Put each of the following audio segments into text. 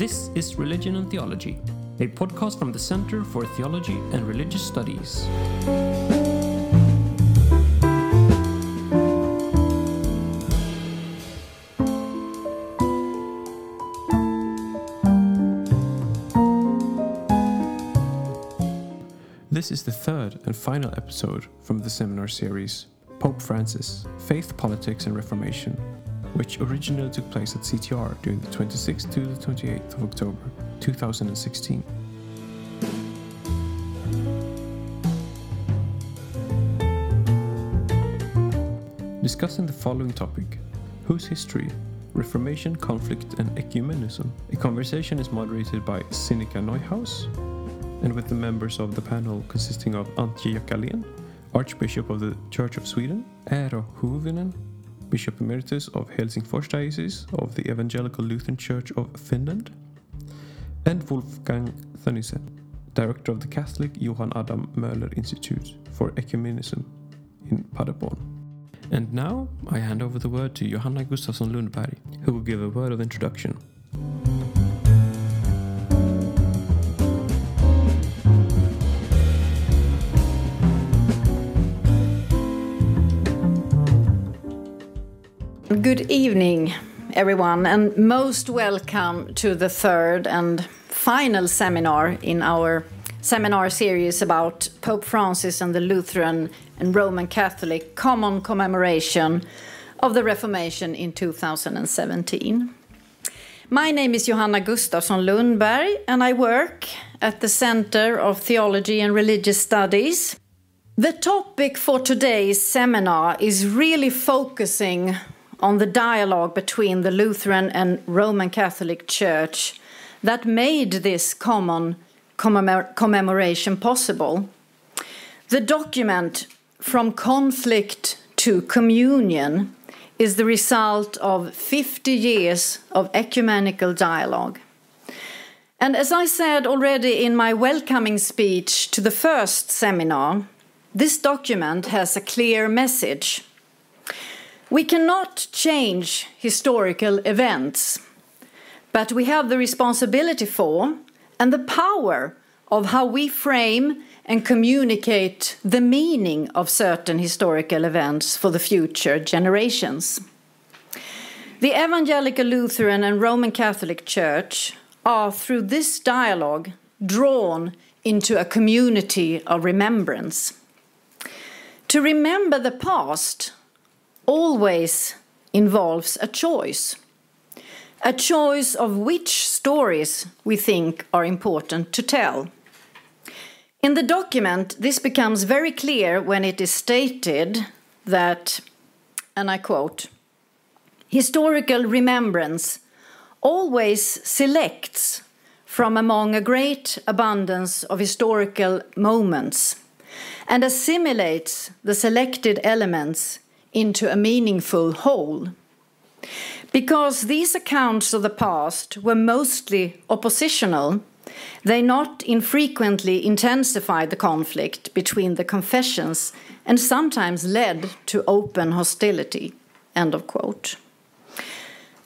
This is Religion and Theology, a podcast from the Center for Theology and Religious Studies. This is the third and final episode from the seminar series Pope Francis Faith, Politics and Reformation, which originally took place at CTR during the 26th to the 28th of October 2016. Discussing the following topic Whose History? Reformation, Conflict, and Ecumenism. A conversation is moderated by Sinikka Neuhaus and with the members of the panel consisting of Antje Jackelén, Archbishop of the Church of Sweden, Eero Huovinen, Bishop Emeritus of Helsingfors Diocese of the Evangelical Lutheran Church of Finland, and Wolfgang Thönissen, Director of the Catholic Johann Adam Möhler Institute for Ecumenism in Paderborn. And now I hand over the word to Johanna Gustafsson Lundberg, who will give a word of introduction. Good evening, everyone, and most welcome to the third and final seminar in our seminar series about Pope Francis and the Lutheran and Roman Catholic common commemoration of the Reformation in 2017. My name is Johanna Gustafsson Lundberg, and I work at the Center of Theology and Religious Studies. The topic for today's seminar is really focusing on the dialogue between the Lutheran and Roman Catholic Church that made this common commemor- commemoration possible. The document From Conflict to Communion is the result of 50 years of ecumenical dialogue. And as I said already in my welcoming speech to the first seminar, this document has a clear message. We cannot change historical events, but we have the responsibility for and the power of how we frame and communicate the meaning of certain historical events for the future generations. The Evangelical Lutheran and Roman Catholic Church are, through this dialogue, drawn into a community of remembrance. To remember the past always involves a choice. A choice of which stories we think are important to tell. In the document, this becomes very clear when it is stated that, and I quote, historical remembrance always selects from among a great abundance of historical moments and assimilates the selected elements into a meaningful whole. Because these accounts of the past were mostly oppositional, they not infrequently intensified the conflict between the confessions and sometimes led to open hostility. End of quote.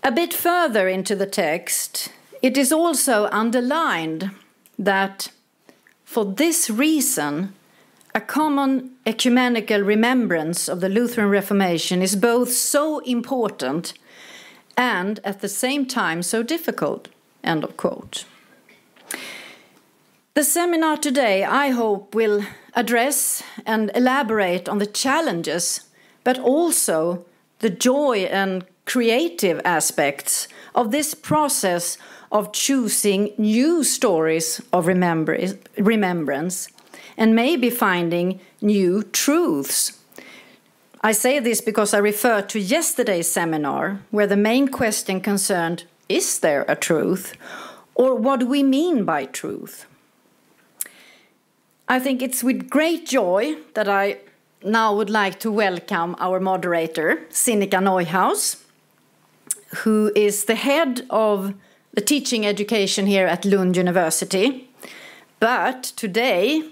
A bit further into the text, it is also underlined that for this reason, a common ecumenical remembrance of the Lutheran Reformation is both so important and at the same time so difficult. End of quote. The seminar today, I hope, will address and elaborate on the challenges, but also the joy and creative aspects of this process of choosing new stories of remembrance and maybe finding new truths. I say this because I refer to yesterday's seminar, where the main question concerned is there a truth? Or what do we mean by truth? I think it's with great joy that I now would like to welcome our moderator, Sinikka Neuhaus, who is the head of the teaching education here at Lund University. But today,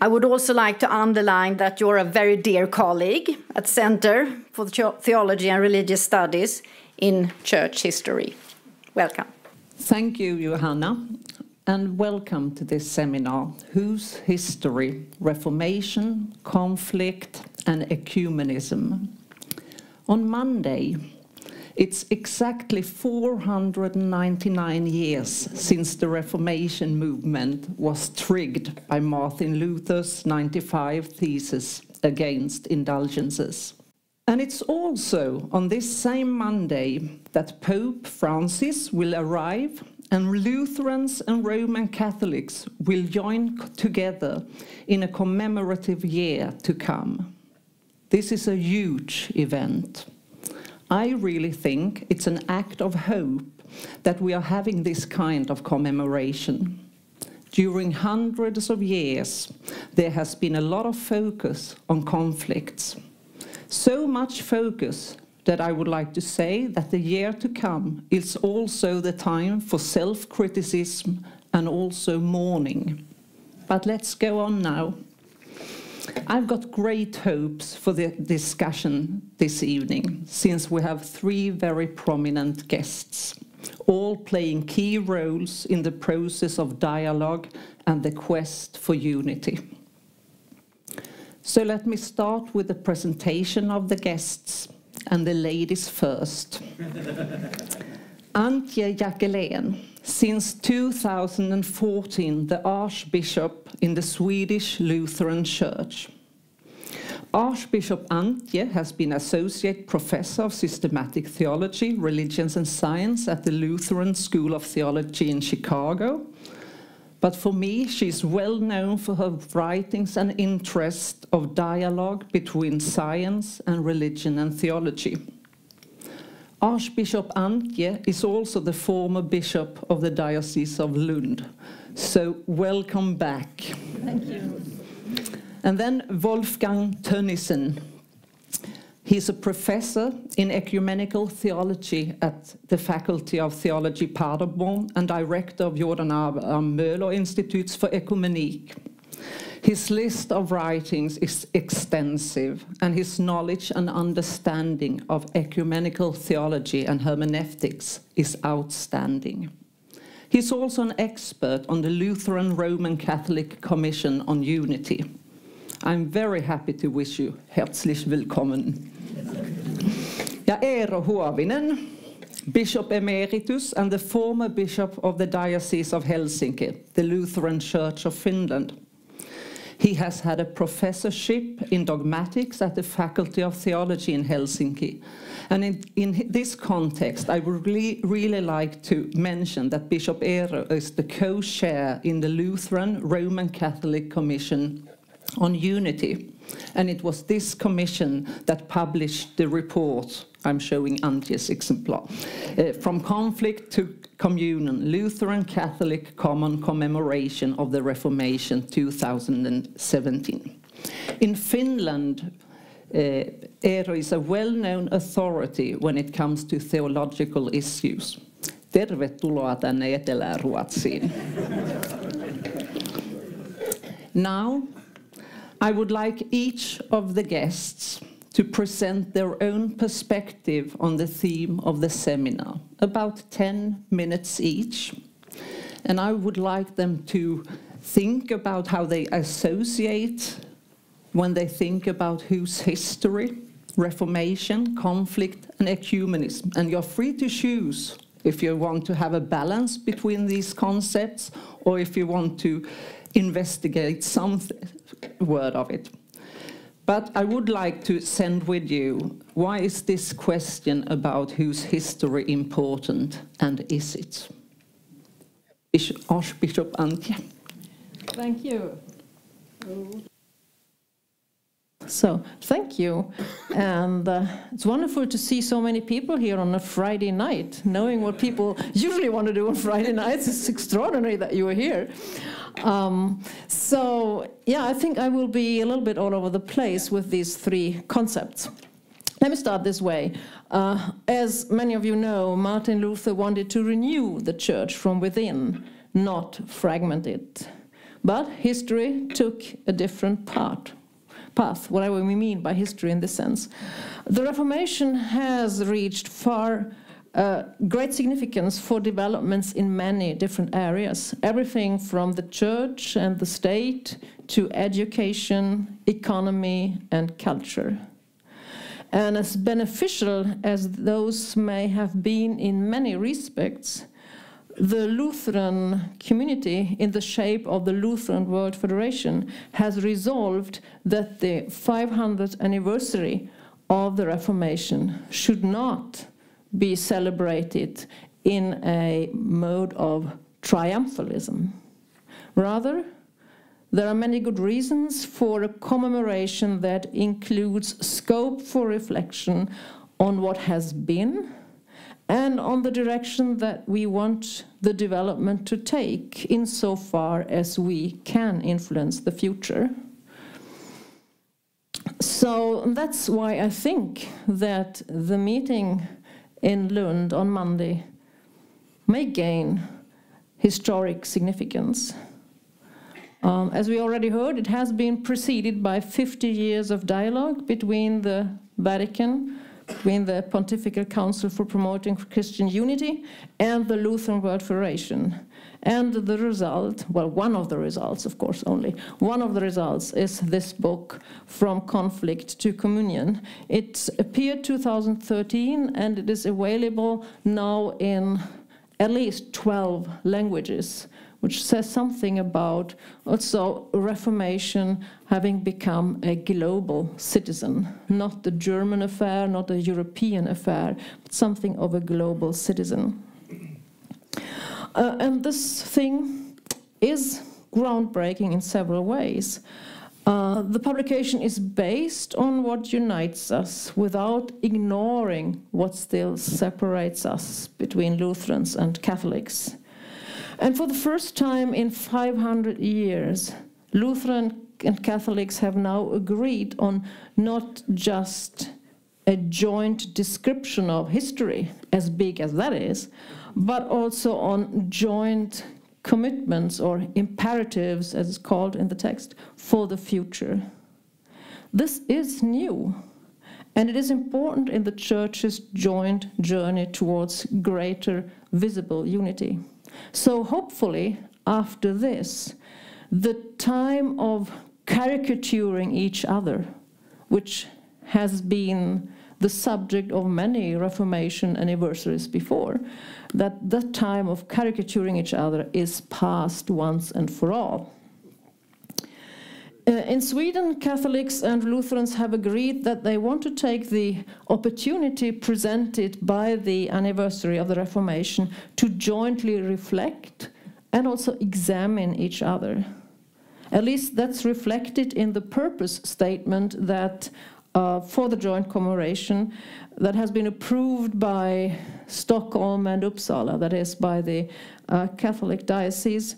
I would also like to underline that you're a very dear colleague at Center for Theology and Religious Studies in Church History. Welcome. Thank you, Johanna, and welcome to this seminar, Whose History, Reformation, Conflict and Ecumenism. On Monday, it's exactly 499 years since the Reformation movement was triggered by Martin Luther's 95 Theses against indulgences. And it's also on this same Monday that Pope Francis will arrive and Lutherans and Roman Catholics will join together in a commemorative year to come. This is a huge event. I really think it's an act of hope that we are having this kind of commemoration. During hundreds of years, there has been a lot of focus on conflicts. So much focus that I would like to say that the year to come is also the time for self-criticism and also mourning. But let's go on now. I've got great hopes for the discussion this evening, since we have three very prominent guests, all playing key roles in the process of dialogue and the quest for unity. So let me start with the presentation of the guests, and the ladies first. Antje Jackelén, since 2014, the Archbishop in the Swedish Lutheran Church. Archbishop Antje has been Associate Professor of Systematic Theology, Religions and Science at the Lutheran School of Theology in Chicago but for me, she's well known for her writings and interest of dialogue between science and religion and theology. Archbishop Antje is also the former bishop of the Diocese of Lund. So welcome back. Thank you. And then Wolfgang Thönissen. He's a professor in ecumenical theology at the Faculty of Theology Paderborn and director of Jordan Abraham Möhler Institutes for Ecumenique. His list of writings is extensive, and his knowledge and understanding of ecumenical theology and hermeneutics is outstanding. He's also an expert on the Lutheran Roman Catholic Commission on Unity. I'm very happy to wish you herzlich willkommen. Ja, Eero Huovinen, Bishop Emeritus and the former Bishop of the Diocese of Helsinki, the Lutheran Church of Finland. He has had a professorship in dogmatics at the Faculty of Theology in Helsinki. And in, in this context, I would really, really like to mention that Bishop Eero is the co-chair in the Lutheran Roman Catholic Commission on Unity. And it was this commission that published the report I'm showing Antje's exemplar. Uh, from conflict to communion, Lutheran Catholic Common Commemoration of the Reformation 2017. In Finland, uh, Eero is a well-known authority when it comes to theological issues. Tervetuloa tänne Etelä-Ruotsiin. Now, I would like each of the guests to present their own perspective on the theme of the seminar, about 10 minutes each. And I would like them to think about how they associate when they think about whose history, Reformation, conflict, and ecumenism. And you're free to choose if you want to have a balance between these concepts or if you want to investigate some word of it. But I would like to send with you, why is this question about whose history important, and is it? Bishop, Archbishop Antje. Thank you. So, thank you. And uh, it's wonderful to see so many people here on a Friday night. Knowing what people usually want to do on Friday nights, it's extraordinary that you are here. Um, so, yeah, I think I will be a little bit all over the place with these three concepts. Let me start this way. Uh, as many of you know, Martin Luther wanted to renew the church from within, not fragment it. But history took a different part, path, whatever we mean by history in this sense. The Reformation has reached far uh, great significance for developments in many different areas, everything from the church and the state to education, economy, and culture. And as beneficial as those may have been in many respects, the Lutheran community, in the shape of the Lutheran World Federation, has resolved that the 500th anniversary of the Reformation should not be celebrated in a mode of triumphalism. Rather, there are many good reasons for a commemoration that includes scope for reflection on what has been and on the direction that we want the development to take insofar as we can influence the future. So that's why I think that the meeting in Lund on Monday may gain historic significance. Um, as we already heard, it has been preceded by 50 years of dialogue between the Vatican, between the Pontifical Council for Promoting Christian Unity, and the Lutheran World Federation. And the result, well, one of the results, of course, only, one of the results is this book, From Conflict to Communion. It appeared 2013 and it is available now in at least 12 languages which says something about also Reformation having become a global citizen, not a German affair, not a European affair, but something of a global citizen. Uh, and this thing is groundbreaking in several ways. Uh, the publication is based on what unites us without ignoring what still separates us between Lutherans and Catholics. And for the first time in 500 years, Lutheran and Catholics have now agreed on not just a joint description of history, as big as that is, but also on joint commitments or imperatives, as it's called in the text, for the future. This is new, and it is important in the Church's joint journey towards greater visible unity. So hopefully, after this, the time of caricaturing each other, which has been the subject of many Reformation anniversaries before, that the time of caricaturing each other is past once and for all. Uh, in Sweden, Catholics and Lutherans have agreed that they want to take the opportunity presented by the anniversary of the Reformation to jointly reflect and also examine each other. At least that's reflected in the purpose statement that uh, for the joint commemoration that has been approved by Stockholm and Uppsala, that is, by the uh, Catholic Diocese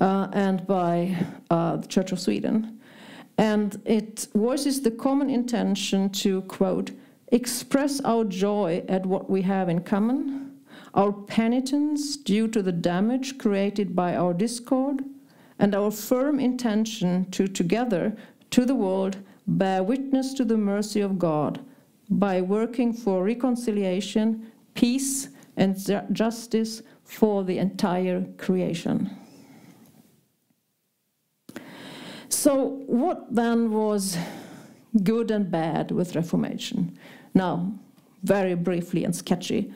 uh, and by uh, the Church of Sweden. And it voices the common intention to, quote, express our joy at what we have in common, our penitence due to the damage created by our discord, and our firm intention to together, to the world, bear witness to the mercy of God by working for reconciliation, peace, and justice for the entire creation. So, what then was good and bad with Reformation? Now, very briefly and sketchy.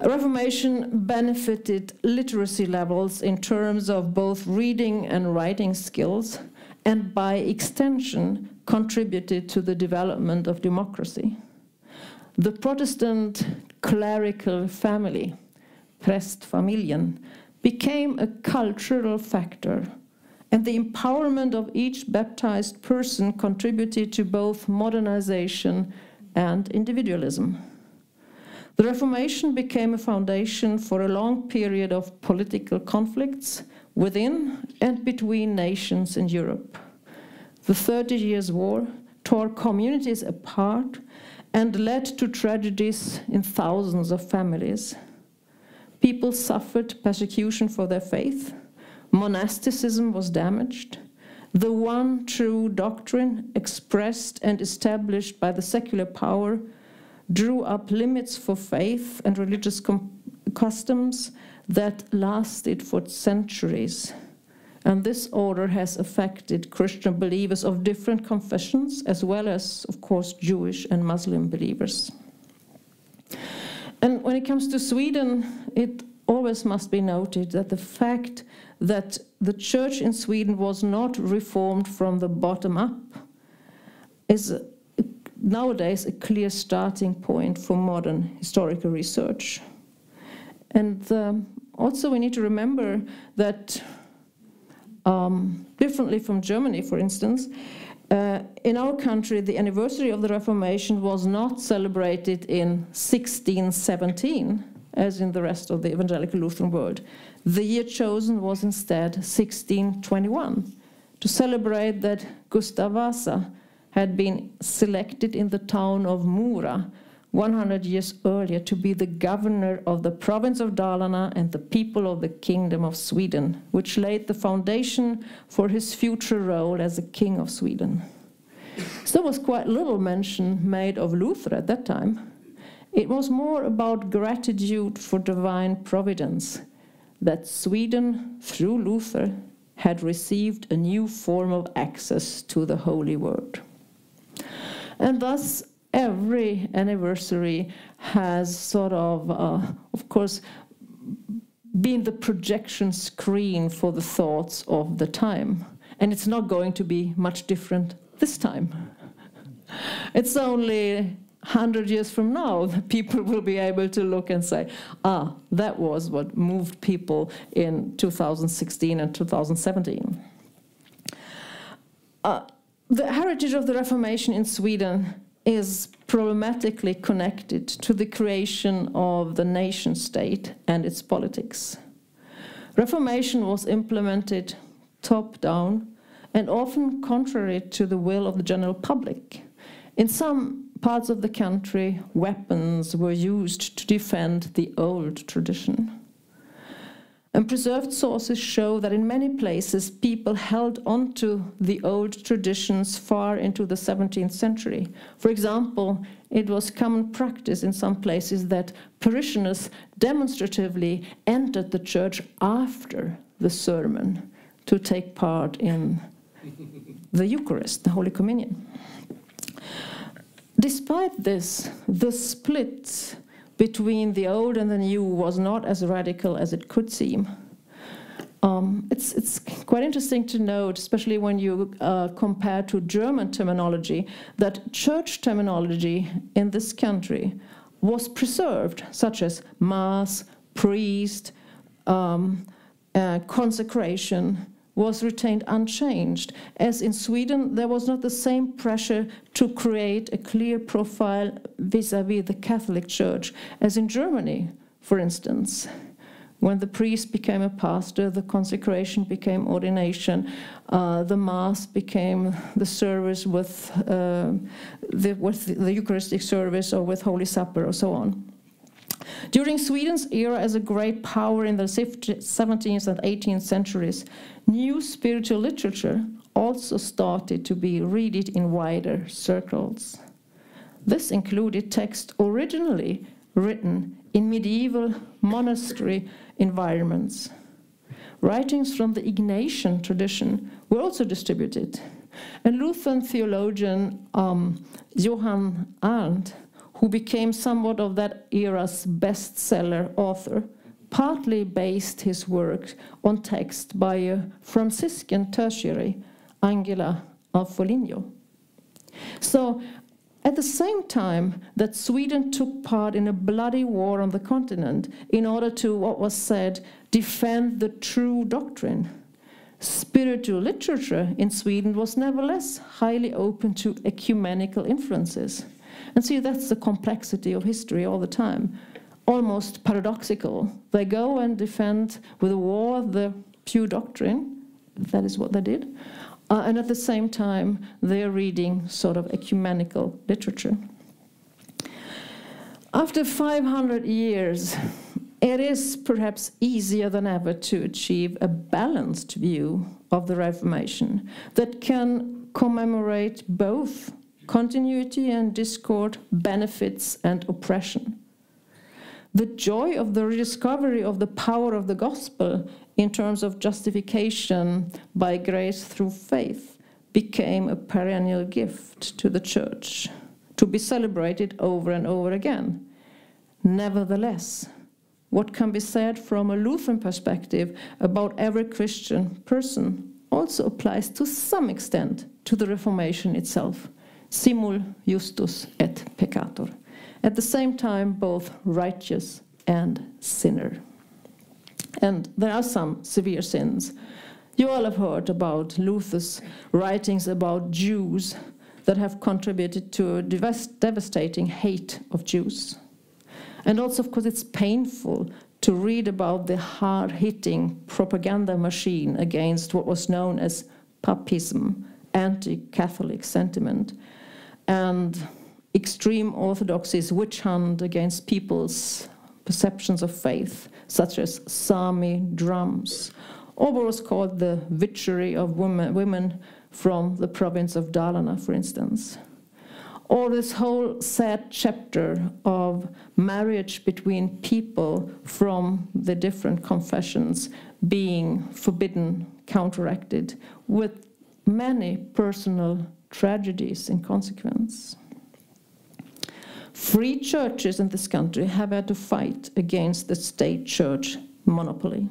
Reformation benefited literacy levels in terms of both reading and writing skills, and by extension, contributed to the development of democracy. The Protestant clerical family, prästfamiljen, became a cultural factor and the empowerment of each baptized person contributed to both modernization and individualism. The Reformation became a foundation for a long period of political conflicts within and between nations in Europe. The Thirty Years' War tore communities apart and led to tragedies in thousands of families. People suffered persecution for their faith monasticism was damaged. The one true doctrine expressed and established by the secular power drew up limits for faith and religious customs that lasted for centuries. And this order has affected Christian believers of different confessions, as well as, of course, Jewish and Muslim believers. And when it comes to Sweden, it always must be noted that the fact that the church in Sweden was not reformed from the bottom up is nowadays a clear starting point for modern historical research. And um, also, we need to remember that, um, differently from Germany, for instance, uh, in our country, the anniversary of the Reformation was not celebrated in 1617, as in the rest of the evangelical Lutheran world. The year chosen was instead 1621 to celebrate that Gustav Vasa had been selected in the town of Mora 100 years earlier to be the governor of the province of Dalarna and the people of the kingdom of Sweden, which laid the foundation for his future role as a king of Sweden. So there was quite little mention made of Luther at that time. It was more about gratitude for divine providence that Sweden, through Luther, had received a new form of access to the Holy Word. And thus, every anniversary has sort of, uh, of course, been the projection screen for the thoughts of the time. And it's not going to be much different this time. It's only 100 years from now, people will be able to look and say, ah, that was what moved people in 2016 and 2017. Uh, the heritage of the Reformation in Sweden is problematically connected to the creation of the nation state and its politics. Reformation was implemented top down and often contrary to the will of the general public. In some parts of the country, weapons were used to defend the old tradition. And preserved sources show that in many places people held onto the old traditions far into the 17th century. For example, it was common practice in some places that parishioners demonstratively entered the church after the sermon to take part in the Eucharist, the Holy Communion. Despite this, the split between the old and the new was not as radical as it could seem. Um, it's, it's quite interesting to note, especially when you uh, compare to German terminology, that church terminology in this country was preserved, such as mass, priest, um, uh, consecration, was retained unchanged, as in Sweden there was not the same pressure to create a clear profile vis-à-vis the Catholic Church as in Germany, for instance. When the priest became a pastor, the consecration became ordination, uh, the Mass became the service with, uh, the, with the Eucharistic service or with Holy Supper or so on. During Sweden's era as a great power in the 17th and 18th centuries, new spiritual literature also started to be read in wider circles. This included text originally written in medieval monastery environments. Writings from the Ignatian tradition were also distributed. And Lutheran theologian um, Johann Arndt who became somewhat of that era's bestseller author, partly based his work on text by a Franciscan tertiary, Angela of Foligno. So, at the same time that Sweden took part in a bloody war on the continent in order to, what was said, defend the true doctrine, spiritual literature in Sweden was nevertheless highly open to ecumenical influences. And see, that's the complexity of history all the time. Almost paradoxical. They go and defend with a war the pure doctrine. That is what they did. Uh, and at the same time, they're reading sort of ecumenical literature. After 500 years, it is perhaps easier than ever to achieve a balanced view of the Reformation that can commemorate both continuity and discord, benefits and oppression. The joy of the rediscovery of the power of the gospel in terms of justification by grace through faith became a perennial gift to the church to be celebrated over and over again. Nevertheless, what can be said from a Lutheran perspective about every Christian person also applies to some extent to the Reformation itself. Simul justus et peccator. At the same time, both righteous and sinner. And there are some severe sins. You all have heard about Luther's writings about Jews that have contributed to a devastating hate of Jews. And also, of course, it's painful to read about the hard hitting propaganda machine against what was known as papism, anti Catholic sentiment, and extreme orthodoxies witch hunt against people's perceptions of faith, such as Sami drums, or what was called the witchery of women, women from the province of Dalarna, for instance or this whole sad chapter of marriage between people from the different confessions being forbidden, counteracted, with many personal tragedies in consequence. Free churches in this country have had to fight against the state church monopoly.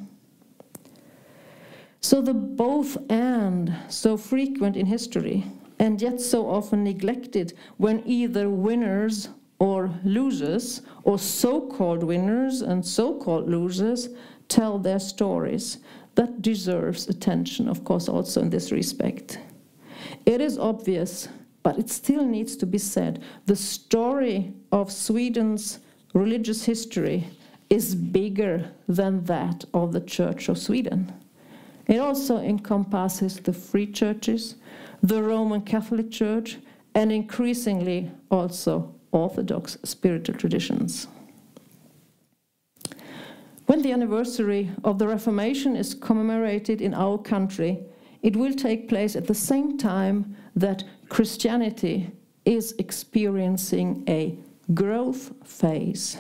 So the both and, so frequent in history, and yet so often neglected when either winners or losers, or so called winners and so called losers, tell their stories. That deserves attention, of course, also in this respect. It is obvious, but it still needs to be said the story of Sweden's religious history is bigger than that of the Church of Sweden. It also encompasses the free churches, the Roman Catholic Church, and increasingly also Orthodox spiritual traditions. When the anniversary of the Reformation is commemorated in our country, it will take place at the same time that Christianity is experiencing a growth phase.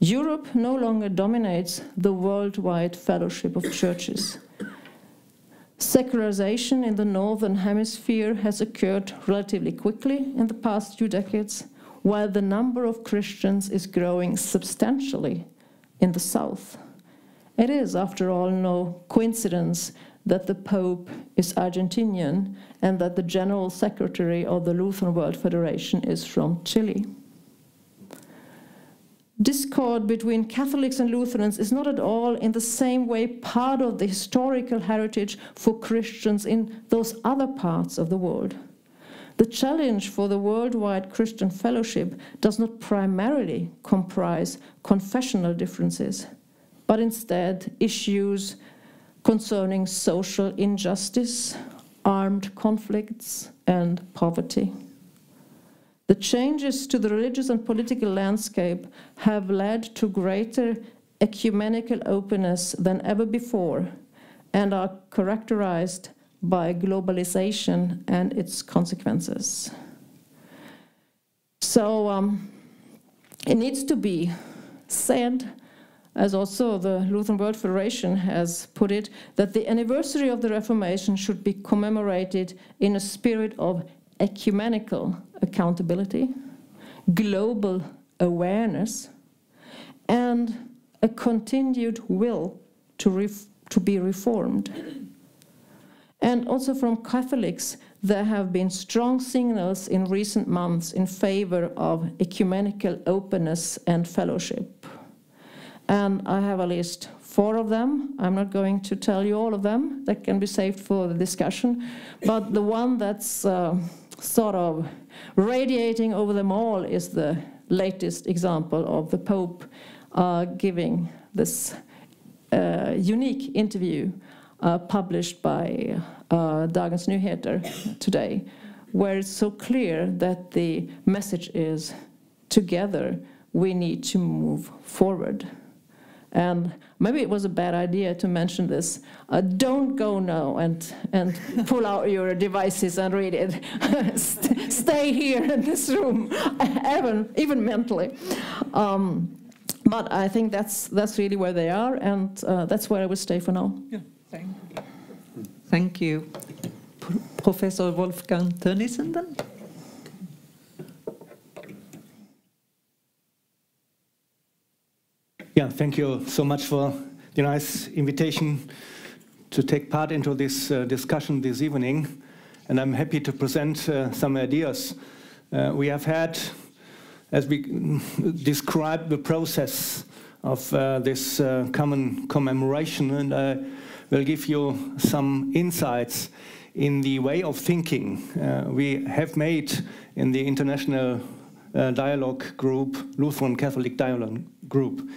Europe no longer dominates the worldwide fellowship of churches. Secularization in the Northern Hemisphere has occurred relatively quickly in the past few decades, while the number of Christians is growing substantially in the South. It is, after all, no coincidence that the Pope is Argentinian and that the General Secretary of the Lutheran World Federation is from Chile discord between Catholics and Lutherans is not at all in the same way part of the historical heritage for Christians in those other parts of the world. The challenge for the worldwide Christian fellowship does not primarily comprise confessional differences, but instead issues concerning social injustice, armed conflicts, and poverty. The changes to the religious and political landscape have led to greater ecumenical openness than ever before and are characterized by globalization and its consequences. So um, it needs to be said, as also the Lutheran World Federation has put it, that the anniversary of the Reformation should be commemorated in a spirit of ecumenical accountability, global awareness, and a continued will to, to be reformed. And also from Catholics, there have been strong signals in recent months in favor of ecumenical openness and fellowship. And I have at least four of them. I'm not going to tell you all of them, that can be saved for the discussion. But the one that's uh, sort of radiating over them all is the latest example of the Pope uh, giving this uh, unique interview uh, published by uh, Dagens Nyheter today, where it's so clear that the message is together we need to move forward. And maybe it was a bad idea to mention this. Uh, don't go now and, and pull out your devices and read it. Stay here in this room, even, even mentally. Um, but I think that's, that's really where they are, and uh, that's where I will stay for now. Yeah, thank you. Thank you. Professor Wolfgang Thönissen then? Yeah, thank you so much for the nice invitation to take part into this uh, discussion this evening. And I'm happy to present uh, some ideas. Uh, we have had, as we described the process of uh, this uh, common commemoration, and I will give you some insights in the way of thinking uh, we have made in the International Dialogue Group, Lutheran Catholic Dialogue Group.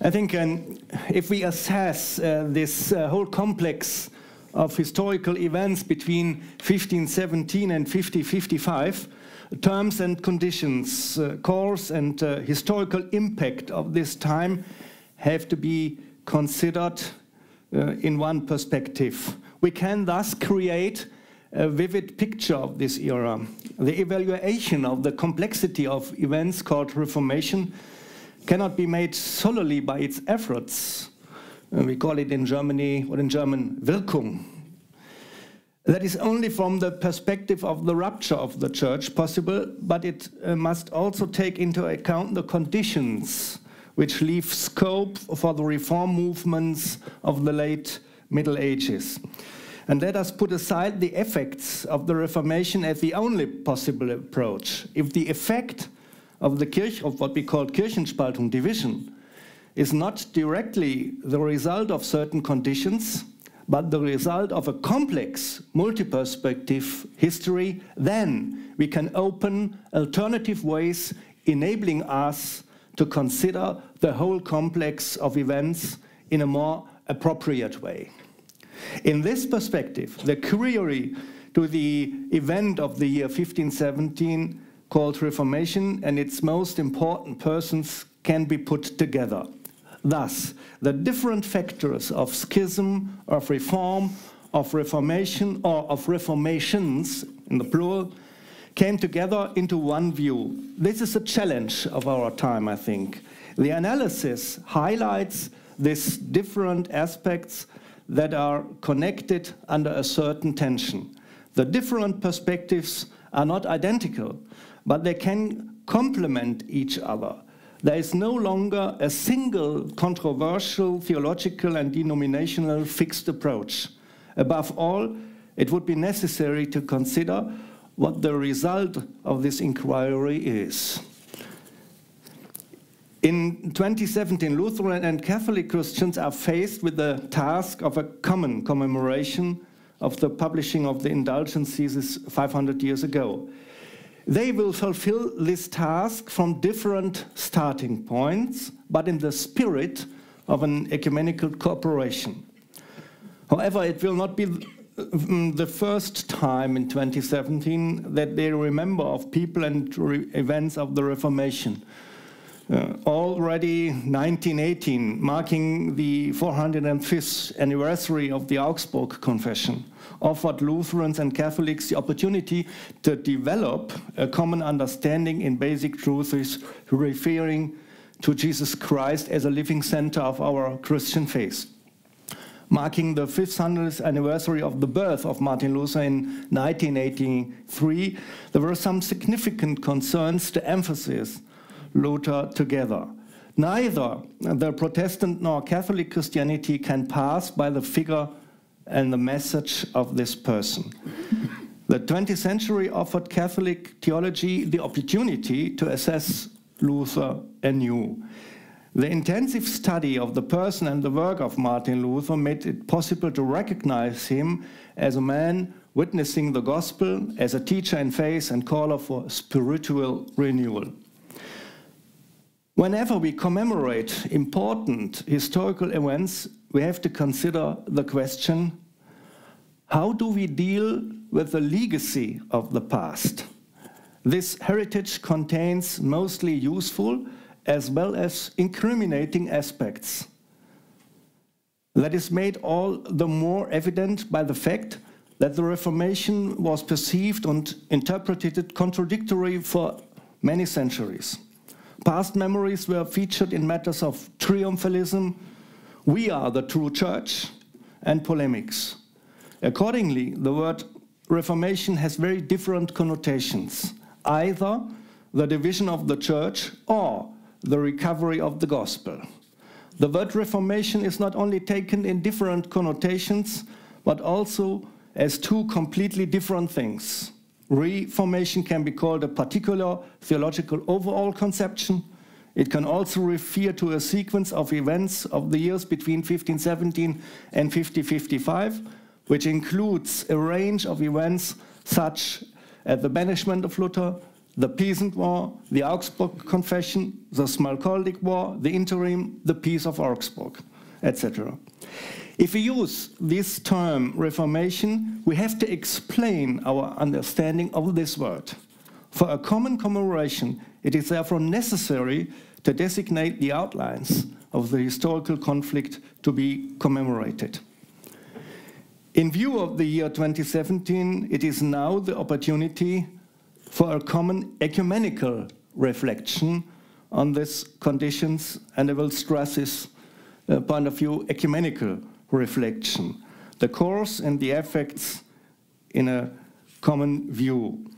I think um, if we assess uh, this uh, whole complex of historical events between 1517 and 1555, terms and conditions, uh, course and uh, historical impact of this time have to be considered uh, in one perspective. We can thus create a vivid picture of this era. The evaluation of the complexity of events called Reformation cannot be made solely by its efforts. Uh, we call it in Germany, or in German, Wirkung. That is only from the perspective of the rupture of the church possible, but it uh, must also take into account the conditions which leave scope for the reform movements of the late Middle Ages. And let us put aside the effects of the Reformation as the only possible approach. If the effect of the Kirch, of what we call Kirchenspaltung division, is not directly the result of certain conditions, but the result of a complex, multi-perspective history, then we can open alternative ways enabling us to consider the whole complex of events in a more appropriate way. In this perspective, the query to the event of the year 1517 called Reformation and its most important persons can be put together. Thus, the different factors of schism, of reform, of reformation, or of reformations, in the plural, came together into one view. This is a challenge of our time, I think. The analysis highlights these different aspects that are connected under a certain tension. The different perspectives are not identical, but they can complement each other. There is no longer a single controversial theological and denominational fixed approach. Above all, it would be necessary to consider what the result of this inquiry is. In 2017, Lutheran and Catholic Christians are faced with the task of a common commemoration of the publishing of the indulgences 500 years ago. They will fulfill this task from different starting points, but in the spirit of an ecumenical cooperation. However, it will not be mm, the first time in 2017 that they remember of people and events of the Reformation. Uh, already 1918, marking the 405th anniversary of the Augsburg Confession, offered Lutherans and Catholics the opportunity to develop a common understanding in basic truths referring to Jesus Christ as a living center of our Christian faith. Marking the 500th anniversary of the birth of Martin Luther in 1983, there were some significant concerns to emphasize Luther together. Neither the Protestant nor Catholic Christianity can pass by the figure and the message of this person. The 20th century offered Catholic theology the opportunity to assess Luther anew. The intensive study of the person and the work of Martin Luther made it possible to recognize him as a man witnessing the gospel, as a teacher in faith and caller for spiritual renewal. Whenever we commemorate important historical events, we have to consider the question how do we deal with the legacy of the past? This heritage contains mostly useful as well as incriminating aspects. That is made all the more evident by the fact that the Reformation was perceived and interpreted contradictory for many centuries. Past memories were featured in matters of triumphalism, we are the true church, and polemics. Accordingly, the word Reformation has very different connotations either the division of the church or the recovery of the gospel. The word Reformation is not only taken in different connotations, but also as two completely different things. Reformation can be called a particular theological overall conception. It can also refer to a sequence of events of the years between 1517 and 1555, which includes a range of events such as the banishment of Luther, the Peasant War, the Augsburg Confession, the Smalcaldic War, the Interim, the Peace of Augsburg, etc. If we use this term Reformation, we have to explain our understanding of this word. For a common commemoration, it is therefore necessary to designate the outlines of the historical conflict to be commemorated. In view of the year 2017, it is now the opportunity for a common ecumenical reflection on these conditions, and I will stress this uh, point of view ecumenical reflection, the cause and the effects in a common view.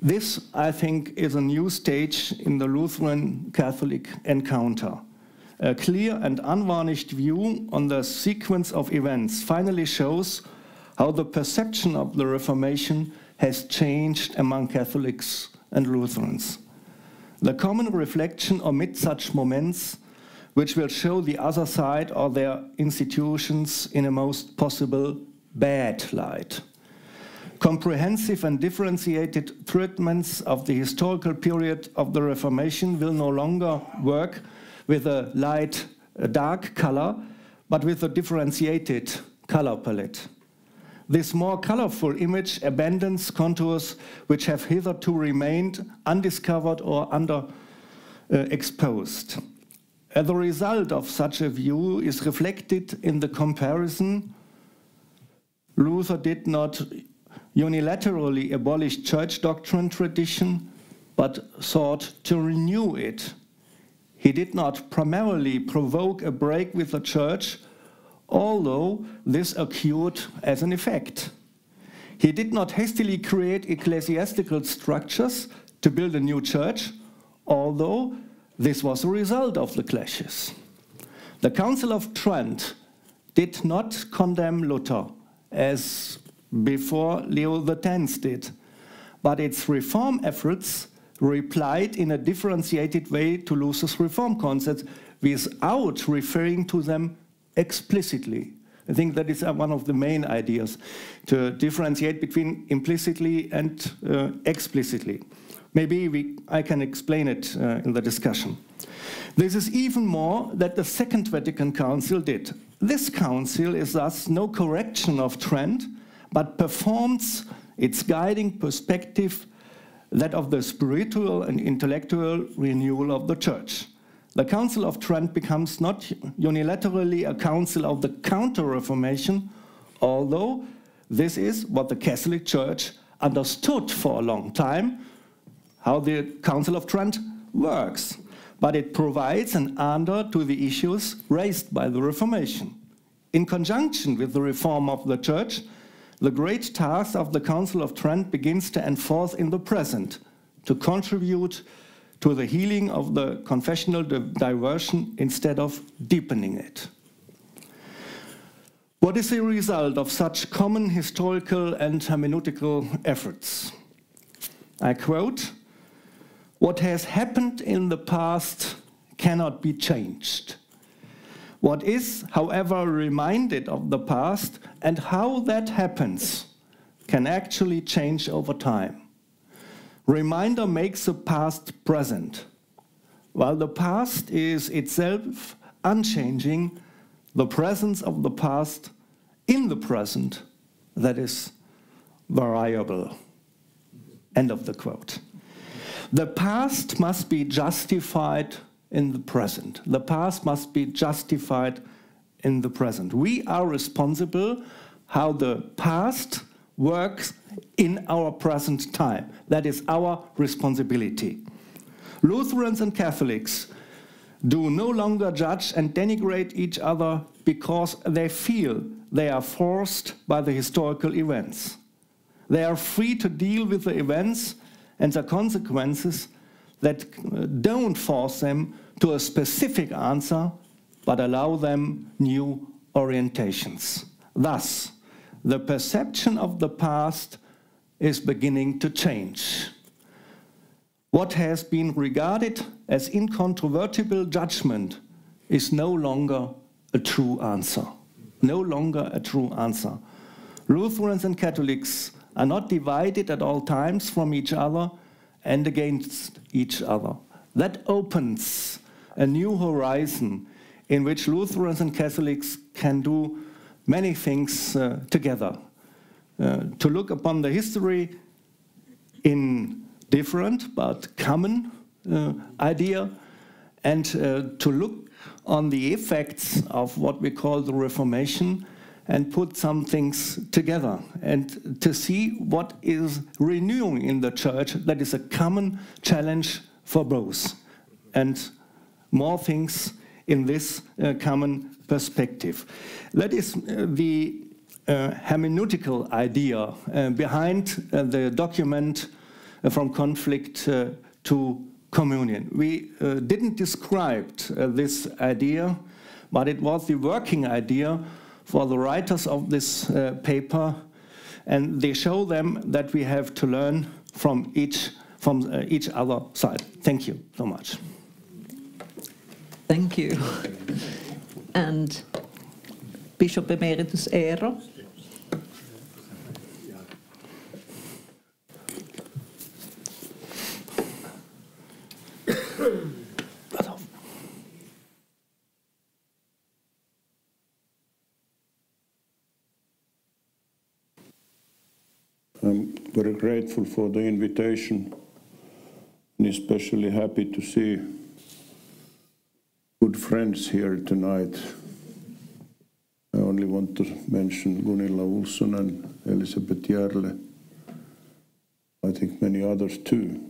This, I think, is a new stage in the Lutheran Catholic encounter. A clear and unvarnished view on the sequence of events finally shows how the perception of the Reformation has changed among Catholics and Lutherans. The common reflection omits such moments which will show the other side or their institutions in a most possible bad light. Comprehensive and differentiated treatments of the historical period of the Reformation will no longer work with a light, a dark color, but with a differentiated color palette. This more colorful image abandons contours which have hitherto remained undiscovered or underexposed. Uh, a result of such a view is reflected in the comparison. Luther did not unilaterally abolished church doctrine tradition, but sought to renew it. He did not primarily provoke a break with the church, although this occurred as an effect. He did not hastily create ecclesiastical structures to build a new church, although this was a result of the clashes. The Council of Trent did not condemn Luther as before Leo X did, but its reform efforts replied in a differentiated way to Luther's reform concepts without referring to them explicitly. I think that is uh, one of the main ideas to differentiate between implicitly and uh, explicitly. Maybe we, I can explain it uh, in the discussion. This is even more that the Second Vatican Council did. This council is thus no correction of Trent, but performs its guiding perspective, that of the spiritual and intellectual renewal of the Church the Council of Trent becomes not unilaterally a council of the Counter Reformation, although this is what the Catholic Church understood for a long time how the Council of Trent works. But it provides an answer to the issues raised by the Reformation. In conjunction with the reform of the Church, the great task of the Council of Trent begins to enforce in the present, to contribute to the healing of the confessional diversion instead of deepening it. What is the result of such common historical and hermeneutical efforts? I quote What has happened in the past cannot be changed. What is, however, reminded of the past and how that happens can actually change over time. Reminder makes the past present. While the past is itself unchanging, the presence of the past in the present, that is variable. End of the quote. The past must be justified in the present. The past must be justified in the present. We are responsible how the past works in our present time. That is our responsibility. Lutherans and Catholics do no longer judge and denigrate each other because they feel they are forced by the historical events. They are free to deal with the events and the consequences that uh, don't force them to a specific answer but allow them new orientations. Thus, the perception of the past is beginning to change. What has been regarded as incontrovertible judgment is no longer a true answer. No longer a true answer. Lutherans and Catholics are not divided at all times from each other and against each other. That opens a new horizon in which Lutherans and Catholics can do many things uh, together. Uh, to look upon the history in different but common uh, idea and uh, to look on the effects of what we call the Reformation and put some things together and to see what is renewing in the church that is a common challenge for both and more things in this uh, common perspective. That is uh, the uh, hermeneutical idea uh, behind uh, the document uh, from conflict to communion. We didn't describe this idea, but it was the working idea for the writers of this uh, paper, and they show them that we have to learn from each from uh, each other side. Thank you so much. Thank you. And Bishop Emeritus Eero. I'm very grateful for the invitation and especially happy to see good friends here tonight. I only want to mention Gunilla Olsson and Elisabeth Järle. I think many others too.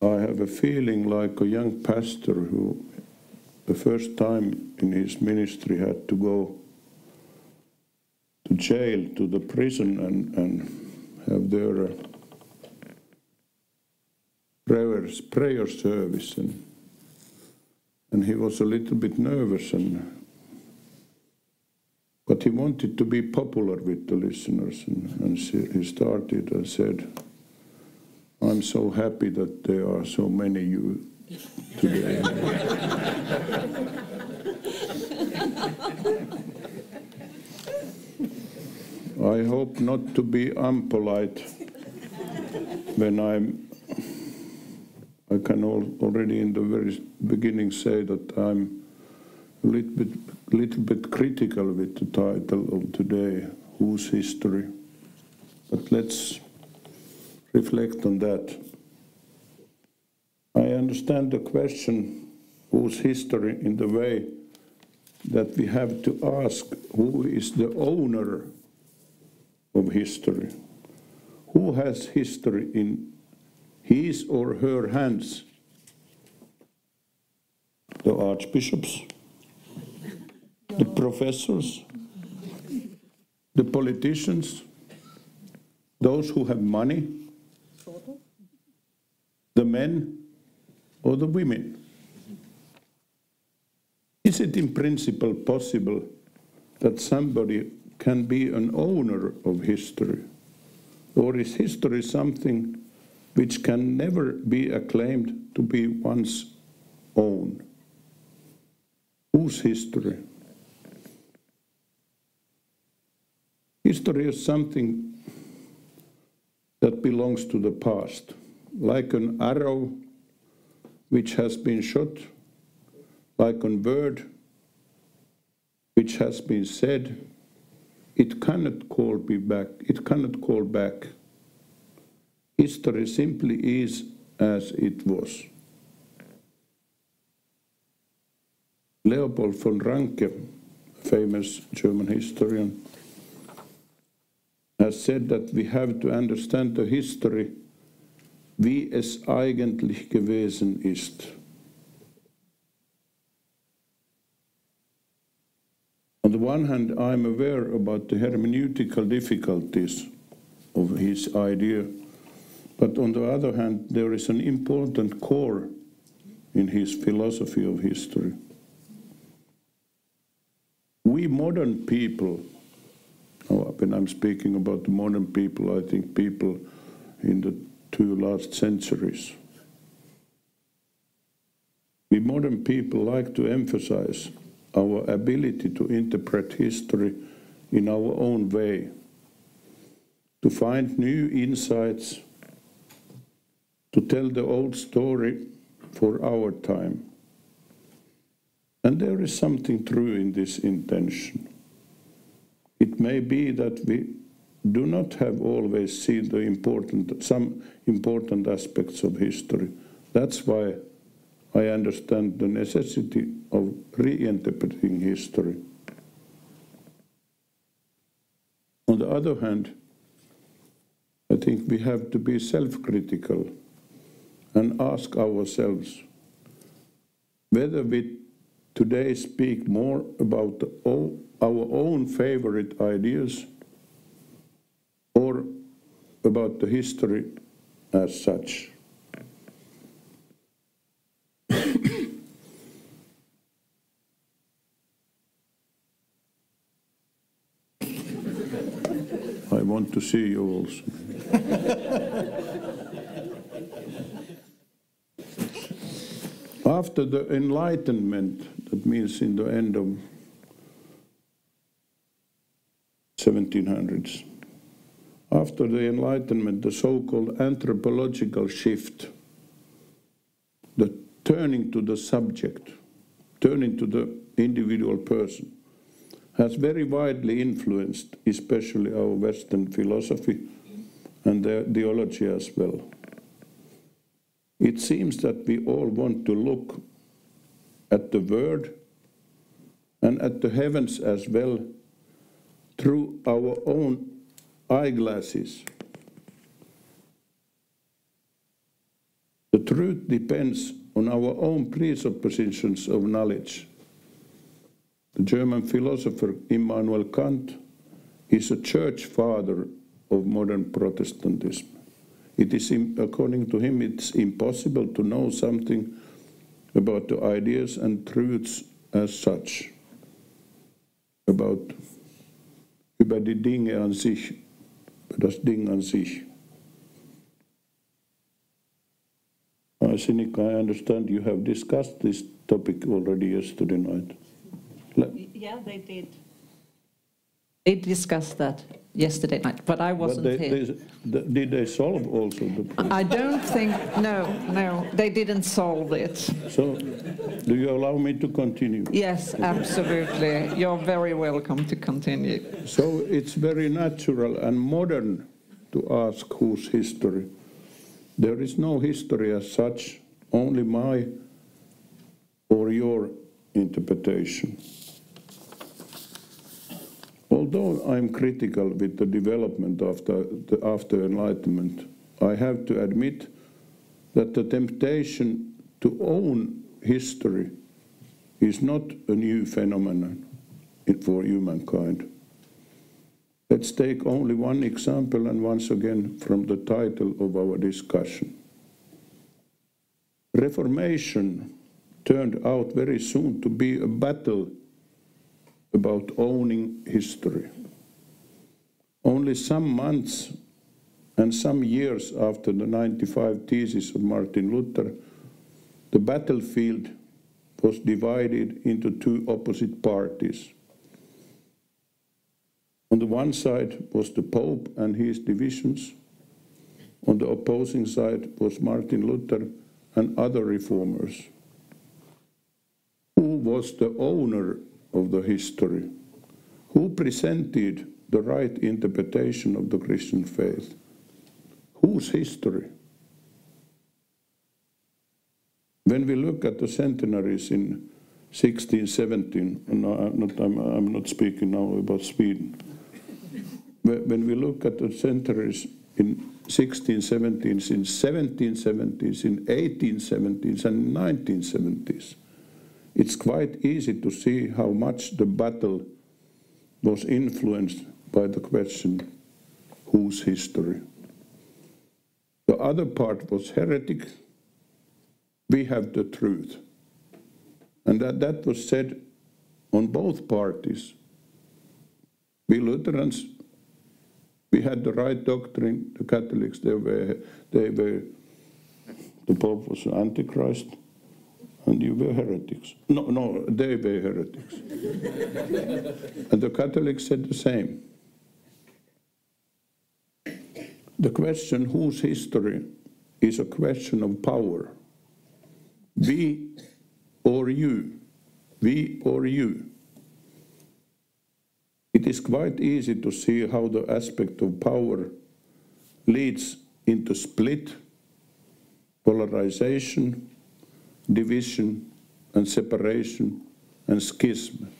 I have a feeling like a young pastor who, the first time in his ministry, had to go to jail, to the prison, and, and have their uh, prayers, prayer service. And and he was a little bit nervous and but he wanted to be popular with the listeners and, and he started and said i'm so happy that there are so many you today i hope not to be unpolite when i'm I can already in the very beginning say that I'm a little bit, little bit critical with the title of today, Whose History? But let's reflect on that. I understand the question, whose history, in the way that we have to ask who is the owner of history? Who has history in his or her hands. The archbishops, the professors, the politicians, those who have money, the men or the women. Is it in principle possible that somebody can be an owner of history? Or is history something which can never be acclaimed to be one's own. Whose history? History is something that belongs to the past, like an arrow which has been shot, like a word which has been said, it cannot call me back. It cannot call back. History simply is as it was. Leopold von Ranke, famous German historian, has said that we have to understand the history, wie es eigentlich gewesen ist. The one hand, I'm aware about the hermeneutical difficulties of his idea, but on the other hand, there is an important core in his philosophy of history. We modern people, oh, when I'm speaking about the modern people, I think people in the two last centuries. We modern people like to emphasize our ability to interpret history in our own way, to find new insights, to tell the old story for our time. And there is something true in this intention. It may be that we do not have always seen the important, some important aspects of history. That's why I understand the necessity of reinterpreting history. On the other hand, I think we have to be self-critical and ask ourselves whether we today speak more about our own favorite ideas or about the history as such. I want to see you also. After the Enlightenment, that means in the end of 1700s, after the Enlightenment, the so called anthropological shift, the turning to the subject, turning to the individual person, has very widely influenced, especially our Western philosophy and the theology as well. It seems that we all want to look at the Word and at the heavens as well through our own eyeglasses. The truth depends on our own presuppositions of knowledge. The German philosopher Immanuel Kant is a church father of modern Protestantism. It is, according to him, it's impossible to know something about the ideas and truths as such, about über die Dinge an sich das Ding an sich. I understand you have discussed this topic already yesterday night. Yeah, they did. They discussed that yesterday night, but I wasn't but they, here. They, did they solve also the problem? I don't think, no, no, they didn't solve it. So, do you allow me to continue? Yes, absolutely. You're very welcome to continue. So, it's very natural and modern to ask whose history. There is no history as such, only my or your interpretation. Although I'm critical with the development after, the, after Enlightenment, I have to admit that the temptation to own history is not a new phenomenon for humankind. Let's take only one example and once again from the title of our discussion. Reformation turned out very soon to be a battle about owning history. Only some months and some years after the 95 Theses of Martin Luther, the battlefield was divided into two opposite parties. On the one side was the Pope and his divisions. On the opposing side was Martin Luther and other reformers. Who was the owner of the history, who presented the right interpretation of the Christian faith, whose history. When we look at the centenaries in 16, 17. No, I'm not, I'm not speaking now about Sweden. When we look at the centuries in 1670s, in 1770s, in 1870s, and 1970s, it's quite easy to see how much the battle was influenced by the question whose history? The other part was heretic. We have the truth. And that, that was said on both parties. We Lutherans, we had the right doctrine. The Catholics, they were, they were, the Pope was an Antichrist, and you were heretics. No, no, they were heretics. and the Catholics said the same. The question whose history is a question of power. We or you, we or you. It is quite easy to see how the aspect of power leads into split, polarization, division, and separation and schism.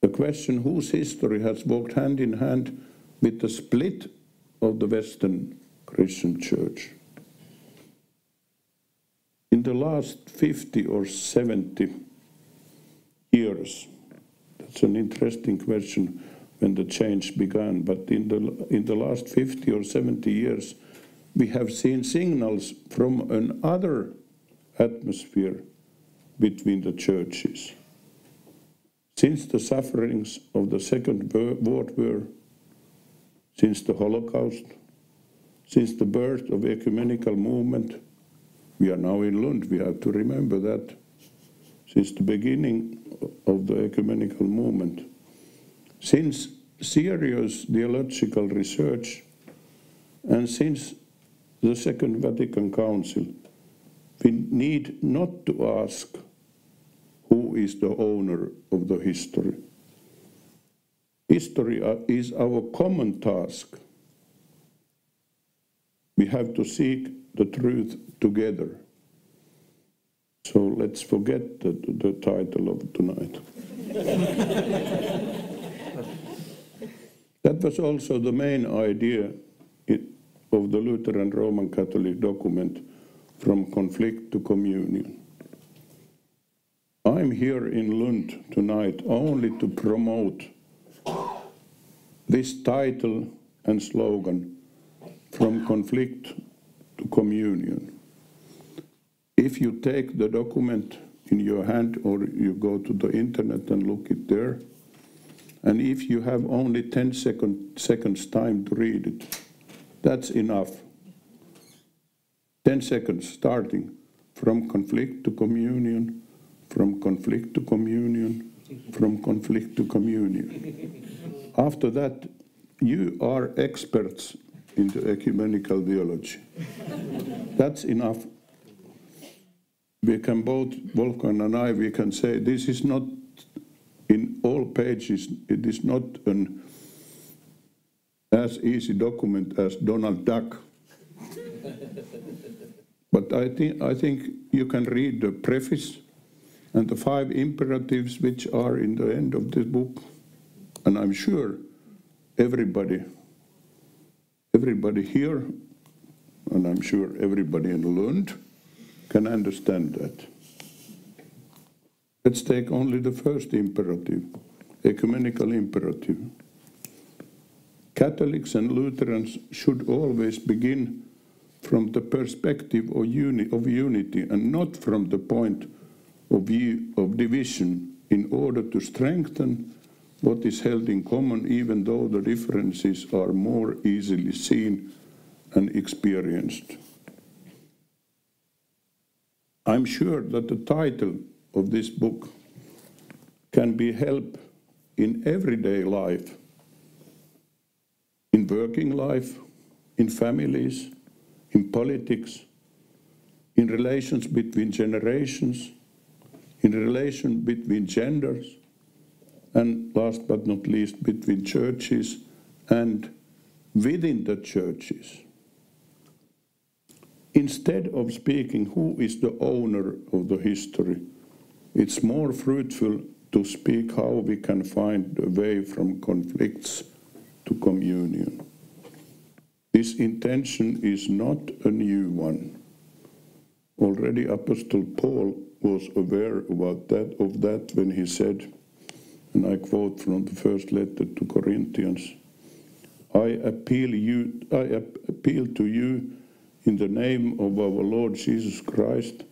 The question whose history has walked hand in hand with the split of the Western Christian Church. In the last 50 or 70 years, that's an interesting question when the change began, but in the, in the last 50 or 70 years, we have seen signals from another atmosphere between the churches. Since the sufferings of the Second World War, since the Holocaust, since the birth of ecumenical movement, we are now in Lund, we have to remember that. Since the beginning of the ecumenical movement, since serious theological research, and since the Second Vatican Council, we need not to ask who is the owner of the history. History uh, is our common task. We have to seek the truth together. So let's forget the, the title of tonight. that was also the main idea of the Lutheran Roman Catholic document from conflict to communion. I'm here in Lund tonight only to promote this title and slogan from conflict to communion. If you take the document in your hand or you go to the internet and look it there, and if you have only 10 second, seconds time to read it, that's enough. 10 seconds starting from conflict to communion, from conflict to communion, from conflict to communion. After that, you are experts in the ecumenical theology. That's enough. We can both, Wolfgang and I, we can say this is not in all pages, it is not an as easy document as Donald Duck. But I think, I think you can read the preface and the five imperatives which are in the end of this book. And I'm sure everybody everybody here, and I'm sure everybody in Lund, can understand that. Let's take only the first imperative, ecumenical imperative. Catholics and Lutherans should always begin from the perspective of, uni of unity and not from the point of view of division in order to strengthen what is held in common, even though the differences are more easily seen and experienced. I'm sure that the title of this book can be help in everyday life, in working life, in families, in politics, in relations between generations, in relation between genders, and last but not least, between churches and within the churches. Instead of speaking who is the owner of the history, It's more fruitful to speak how we can find a way from conflicts to communion. This intention is not a new one. Already Apostle Paul was aware about that, of that when he said, and I quote from the first letter to Corinthians, I appeal, you, I appeal to you in the name of our Lord Jesus Christ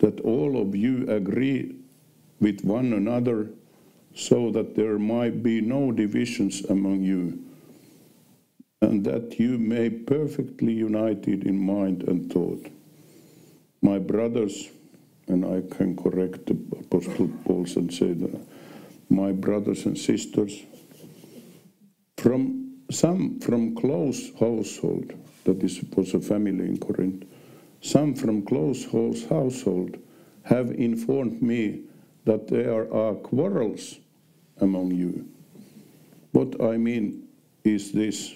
that all of you agree with one another so that there might be no divisions among you and that you may perfectly united in mind and thought. My brothers, and I can correct the Apostle Paul and say that, my brothers and sisters, from some from Chloe's household, that is, was a family in Corinth, some from Chloe's household have informed me that there are quarrels among you. What I mean is this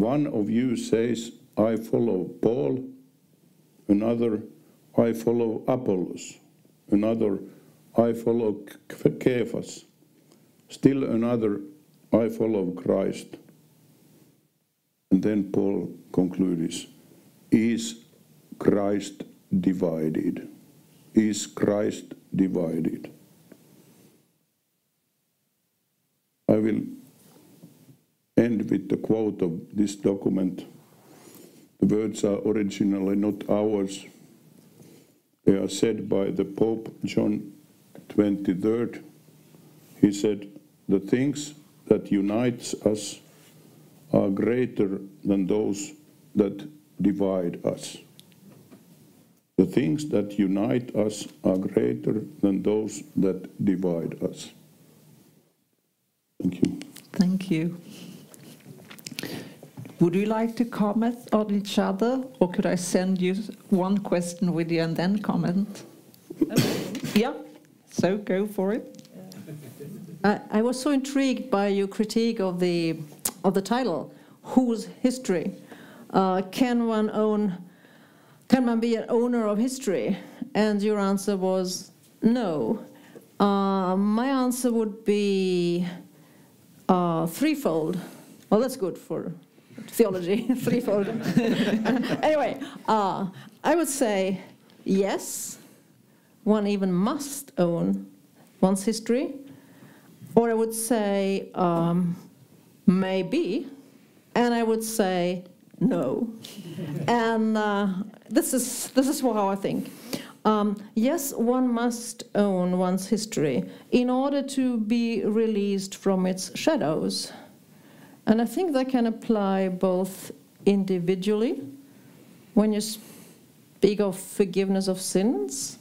one of you says, I follow Paul, another, I follow Apollos, another, I follow Cephas, still another, I follow Christ. And then Paul concludes, Is Christ divided? Is Christ divided? I will end with the quote of this document. The words are originally not ours. They are said by the Pope John 23rd. He said, The things that unites us are greater than those that divide us. The things that unite us are greater than those that divide us. Thank you. Thank you. Would you like to comment on each other, or could I send you one question with you and then comment? yeah, so go for it. I, I, was so intrigued by your critique of the of the title, "Whose History?" Uh, can one own? Can one be an owner of history? And your answer was no. Uh, my answer would be uh, threefold. Well, that's good for theology, threefold. anyway, uh, I would say yes, one even must own one's history. Or I would say um, maybe, and I would say no. and uh, this is this is how I think. Um, yes, one must own one's history in order to be released from its shadows. And I think that can apply both individually, when you speak of forgiveness of sins.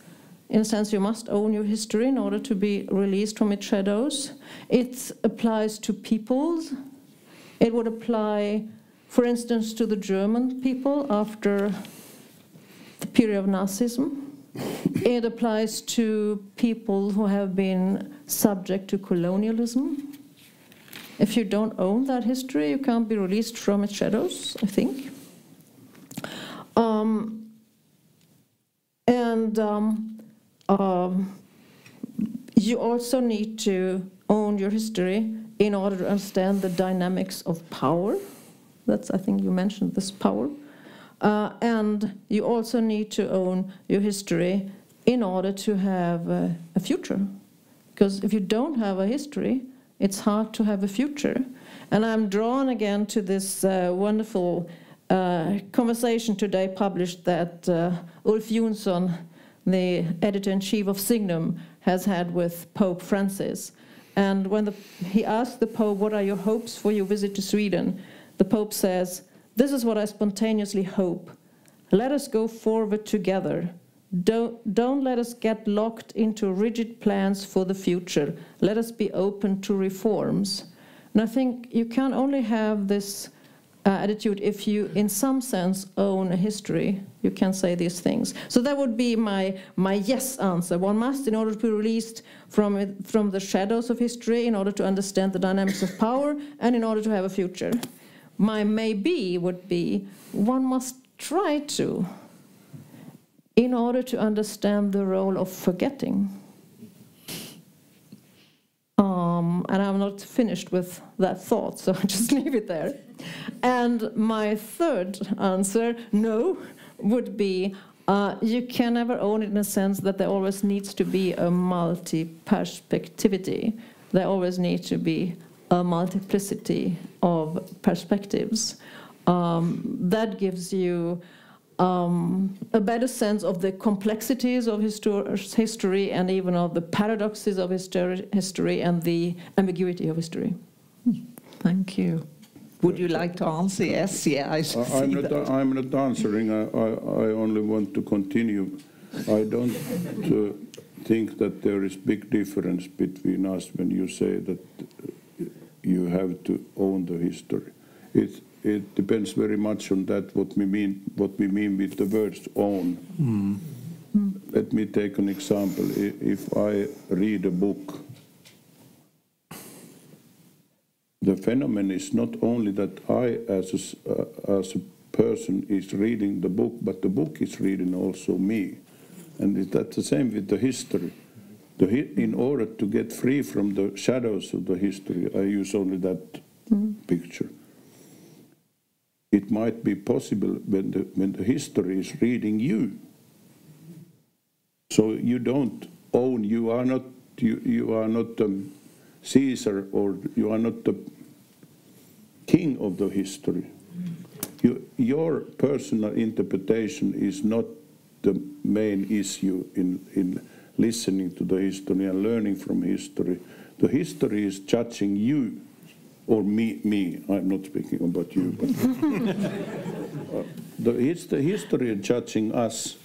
In a sense, you must own your history in order to be released from its shadows. It applies to peoples. It would apply, for instance, to the German people after the period of Nazism. It applies to people who have been subject to colonialism. If you don't own that history, you can't be released from its shadows, I think. Um, and um, um, you also need to own your history in order to understand the dynamics of power. That's, I think you mentioned this power. Uh, and you also need to own your history in order to have a, a future. Because if you don't have a history, it's hard to have a future. And I'm drawn again to this uh, wonderful uh, conversation today published that uh, Ulf Jonsson, the editor in chief of Signum, has had with Pope Francis. And when the, he asked the Pope, What are your hopes for your visit to Sweden? the Pope says, This is what I spontaneously hope. Let us go forward together don't, don't let us get locked into rigid plans for the future. Let us be open to reforms. And I think you can only have this uh, attitude if you, in some sense, own a history. You can say these things. So that would be my, my yes answer. One must, in order to be released from, from the shadows of history, in order to understand the dynamics of power, and in order to have a future. My maybe would be one must try to in order to understand the role of forgetting. Um, and I'm not finished with that thought, so I just leave it there. And my third answer, no, would be uh, you can never own it in a sense that there always needs to be a multi perspectivity. There always needs to be a multiplicity of perspectives. Um, that gives you um, a better sense of the complexities of history and even of the paradoxes of history and the ambiguity of history. Thank you. Would you like to answer? Yes, yeah, I see I'm not, that. I'm not answering. I, I, I only want to continue. I don't uh, think that there is big difference between us when you say that you have to own the history. It, it depends very much on that what we mean what we mean with the words own. Mm. Let me take an example. If I read a book the phenomenon is not only that I, as a, uh, as a person, is reading the book, but the book is reading also me. And that's the same with the history. The, in order to get free from the shadows of the history, I use only that mm. picture. It might be possible when the, when the history is reading you. So you don't own, you are not, you, you are not um, Caesar or you are not the king of the history. You, your personal interpretation is not the main issue in, in listening to the history and learning from history. The history is judging you, or me, me. I'm not speaking about you, but uh, the, it's the history judging us.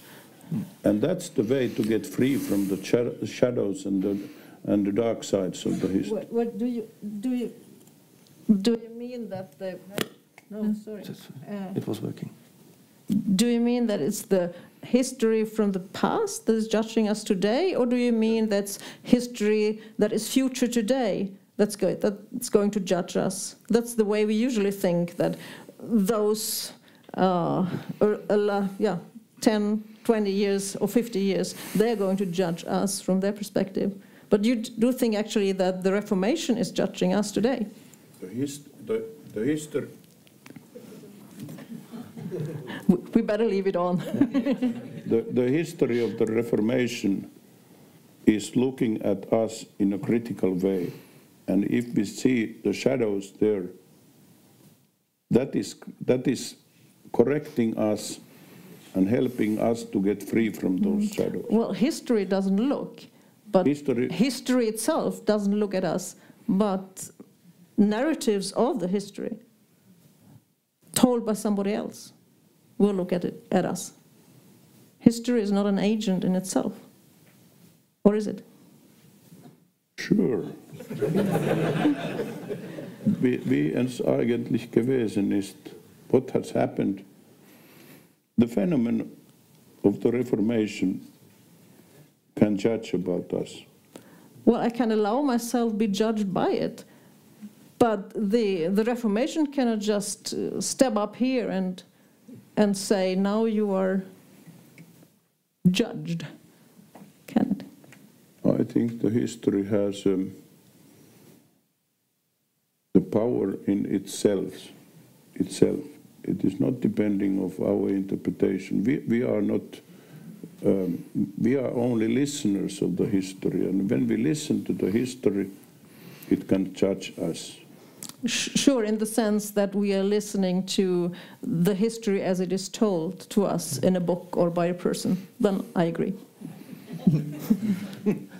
And that's the way to get free from the shadows and the and the dark sides of the history. What, what do you do? You do you mean that the no? Sorry, uh, it was working. Do you mean that it's the history from the past that is judging us today, or do you mean that's history that is future today that's going that's going to judge us? That's the way we usually think that those, uh, uh, yeah, 10, 20 years or 50 years, they're going to judge us from their perspective. But you do think actually that the Reformation is judging us today? The, hist the, the history. we better leave it on. the, the history of the Reformation is looking at us in a critical way. And if we see the shadows there, that is, that is correcting us and helping us to get free from those mm. shadows. Well, history doesn't look. But history. history itself doesn't look at us, but narratives of the history told by somebody else will look at it at us. History is not an agent in itself. Or is it? Sure. wie, wie es eigentlich gewesen ist, what has happened, the phenomenon of the Reformation can judge about us? Well, I can allow myself be judged by it, but the the Reformation cannot just uh, step up here and and say now you are judged, think the history has um, the power in itself. Itself, it is not depending of our interpretation. We we are not um, we are only listeners of the history, and when we listen to the history, it can judge us. Sure, in the sense that we are listening to the history as it is told to us in a book or by a person, then I agree.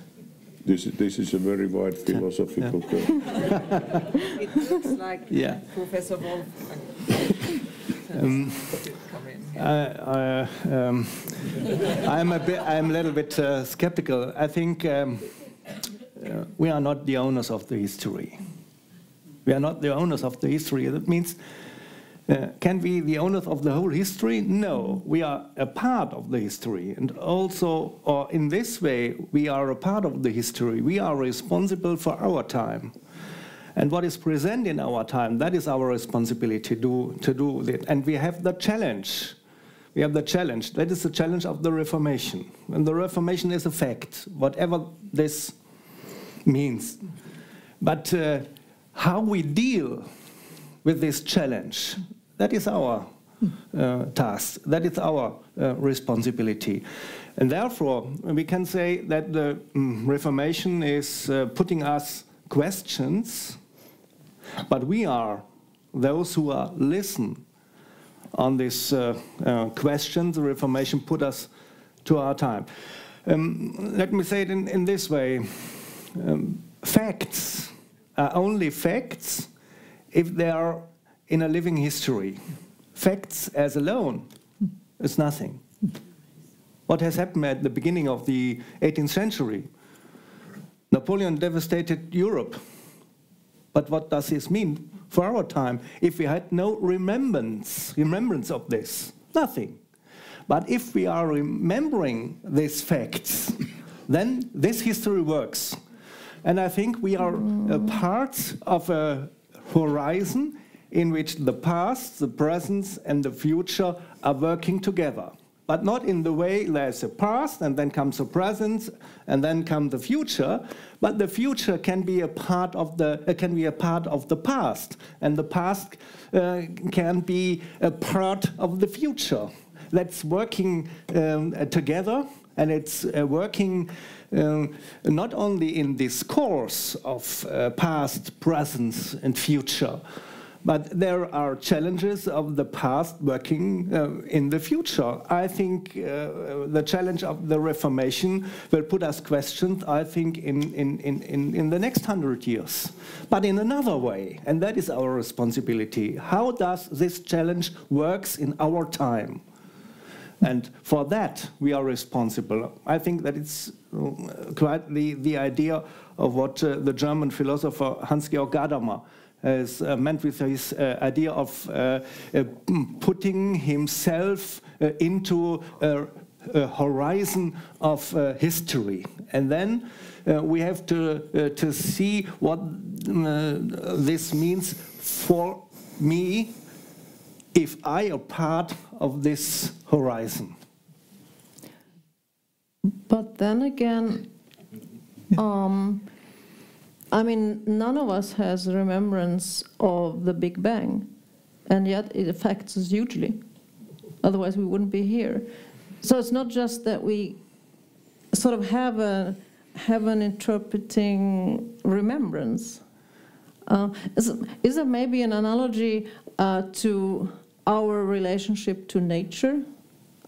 this, this is a very wide philosophical yeah. it looks like yeah. Professor Wolf. Um, I, um, I'm a bit, I'm a little bit uh, skeptical. I think um, uh, we are not the owners of the history. We are not the owners of the history. That means, uh, can we be the owners of the whole history? No, we are a part of the history, and also, or in this way, we are a part of the history. We are responsible for our time. And what is present in our time, that is our responsibility to do, to do it. And we have the challenge we have the challenge. That is the challenge of the Reformation. And the Reformation is a fact, whatever this means. But uh, how we deal with this challenge, that is our uh, task, that is our uh, responsibility. And therefore, we can say that the um, Reformation is uh, putting us questions, but we are those who are listen on this uh, uh, question. The Reformation put us to our time. Um, let me say it in, in this way. Um, facts are only facts if they are in a living history. Facts as alone is nothing. What has happened at the beginning of the 18th century? Napoleon devastated Europe. But what does this mean for our time if we had no remembrance, remembrance of this? Nothing. But if we are remembering these facts, then this history works. And I think we are a part of a horizon in which the past, the present, and the future are working together. But not in the way there's a past and then comes the present and then comes the future, but the future can be a part of the uh, can be a part of the past, and the past uh, can be a part of the future. That's working um, together, and it's uh, working um, not only in this course of uh, past, present, and future, but there are challenges of the past working uh, in the future. I think uh, the challenge of the Reformation will put us questions, I think, in, in, in, in the next hundred years, but in another way, and that is our responsibility. How does this challenge works in our time? And for that, we are responsible. I think that it's uh, quite the, the idea of what uh, the German philosopher Hans-Georg Gadamer has uh, meant with his uh, idea of uh, uh putting himself into a, a, horizon of history. And then we have to, to see what this means for me if I are part of this horizon. But then again, um, I mean, none of us has remembrance of the Big Bang, and yet it affects us hugely. Otherwise, we wouldn't be here. So it's not just that we sort of have a have an interpreting remembrance. Uh, is, is there maybe an analogy uh, to our relationship to nature,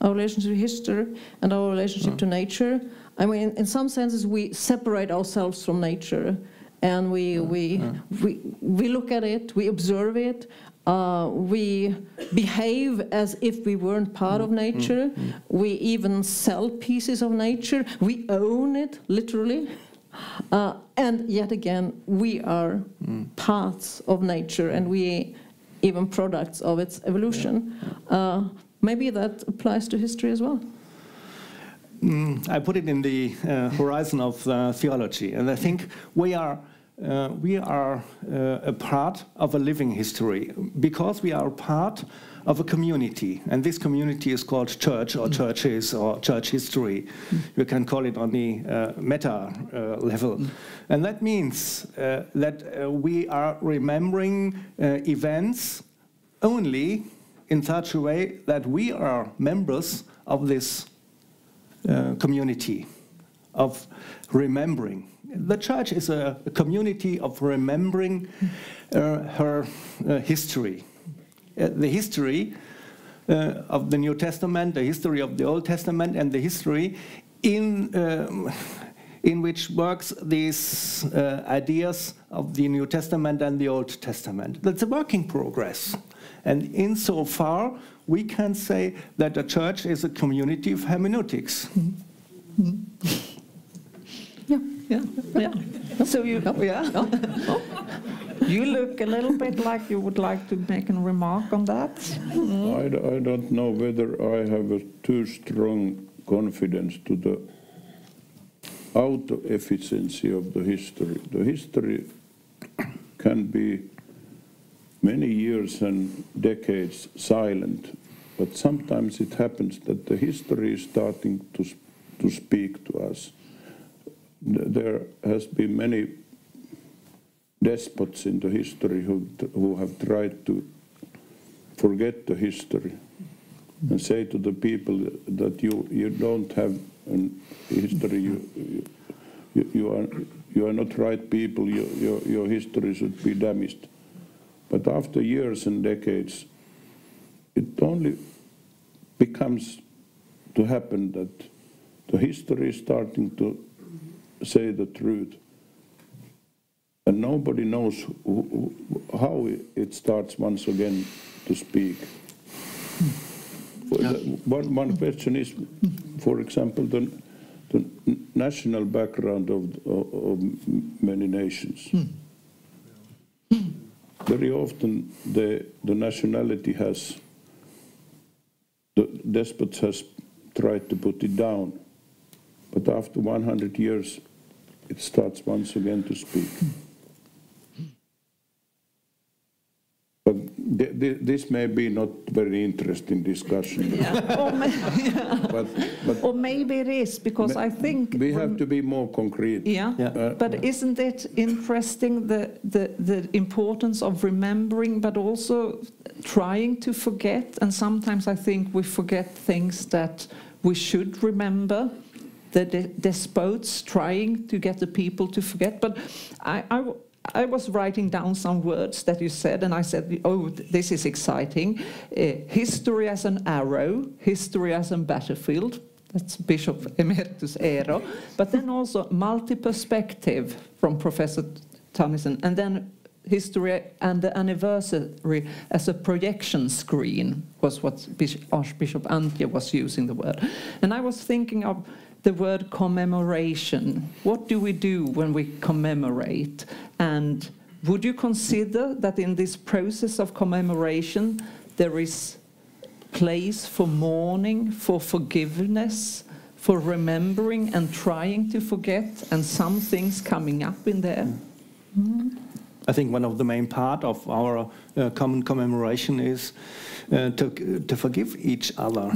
our relationship to history, and our relationship mm. to nature. I mean, in some senses, we separate ourselves from nature, and we mm. we mm. we we look at it, we observe it, uh, we behave as if we weren't part of mm. nature. Mm. We even sell pieces of nature. We own it literally. Uh, and yet again, we are mm. parts of nature, and we even products of its evolution. Uh, maybe that applies to history as well. Mm, I put it in the uh, horizon of uh, theology, and I think we are. Uh, we are uh, a part of a living history because we are part of a community, and this community is called church or churches or church history. You can call it on the uh, meta uh, level. And that means uh, that uh, we are remembering uh, events only in such a way that we are members of this uh, community of remembering. The church is a, a community of remembering her history uh, the history uh, of the New Testament, the history of the Old Testament, and the history in um, in which works these uh, ideas of the New Testament and the Old Testament. That's a working progress. And insofar, we can say that the church is a community of hermeneutics. Mm -hmm. Yeah, yeah, yeah. So you, yeah. You look a little bit like you would like to make a remark on that. Mm. I, I don't know whether I have a too strong confidence to the auto efficiency of the history. The history can be many years and decades silent, but sometimes it happens that the history is starting to, to speak to us. There has been many despots in the history who, who have tried to forget the history and say to the people that you, you don't have a history, you, you, you, are, you are not right people, your, your history should be damaged. But after years and decades, it only becomes to happen that the history is starting to say the truth. And nobody knows who, who, how it starts once again to speak. One, one question is, for example, the, the national background of, of, of many nations. Hmm. Hmm. Very often the, the nationality has, the despots has tried to put it down. But after 100 years, it starts once again to speak. But th th this may be not very interesting discussion. Yeah. or, may but, but or, maybe it is, because I think... We have to be more concrete. Yeah, yeah. Uh, but isn't it interesting the, the, the importance of remembering, but also trying to forget? And sometimes I think we forget things that we should remember the despots trying to get the people to forget. But I, I, I, was writing down some words that you said, and I said, oh, this is exciting. Uh, history as an arrow, history as a battlefield. That's Bishop Emeritus Eero. But then also multi-perspective from Professor Thönissen, and then history and the anniversary as a projection screen was what Archbishop Antje was using the word. And I was thinking of the word commemoration. What do we do when we commemorate? And would you consider that in this process of commemoration there is place for mourning, for forgiveness, for remembering and trying to forget, and some things coming up in there? Mm. I think one of the main part of our uh, common commemoration is uh, to, to forgive each other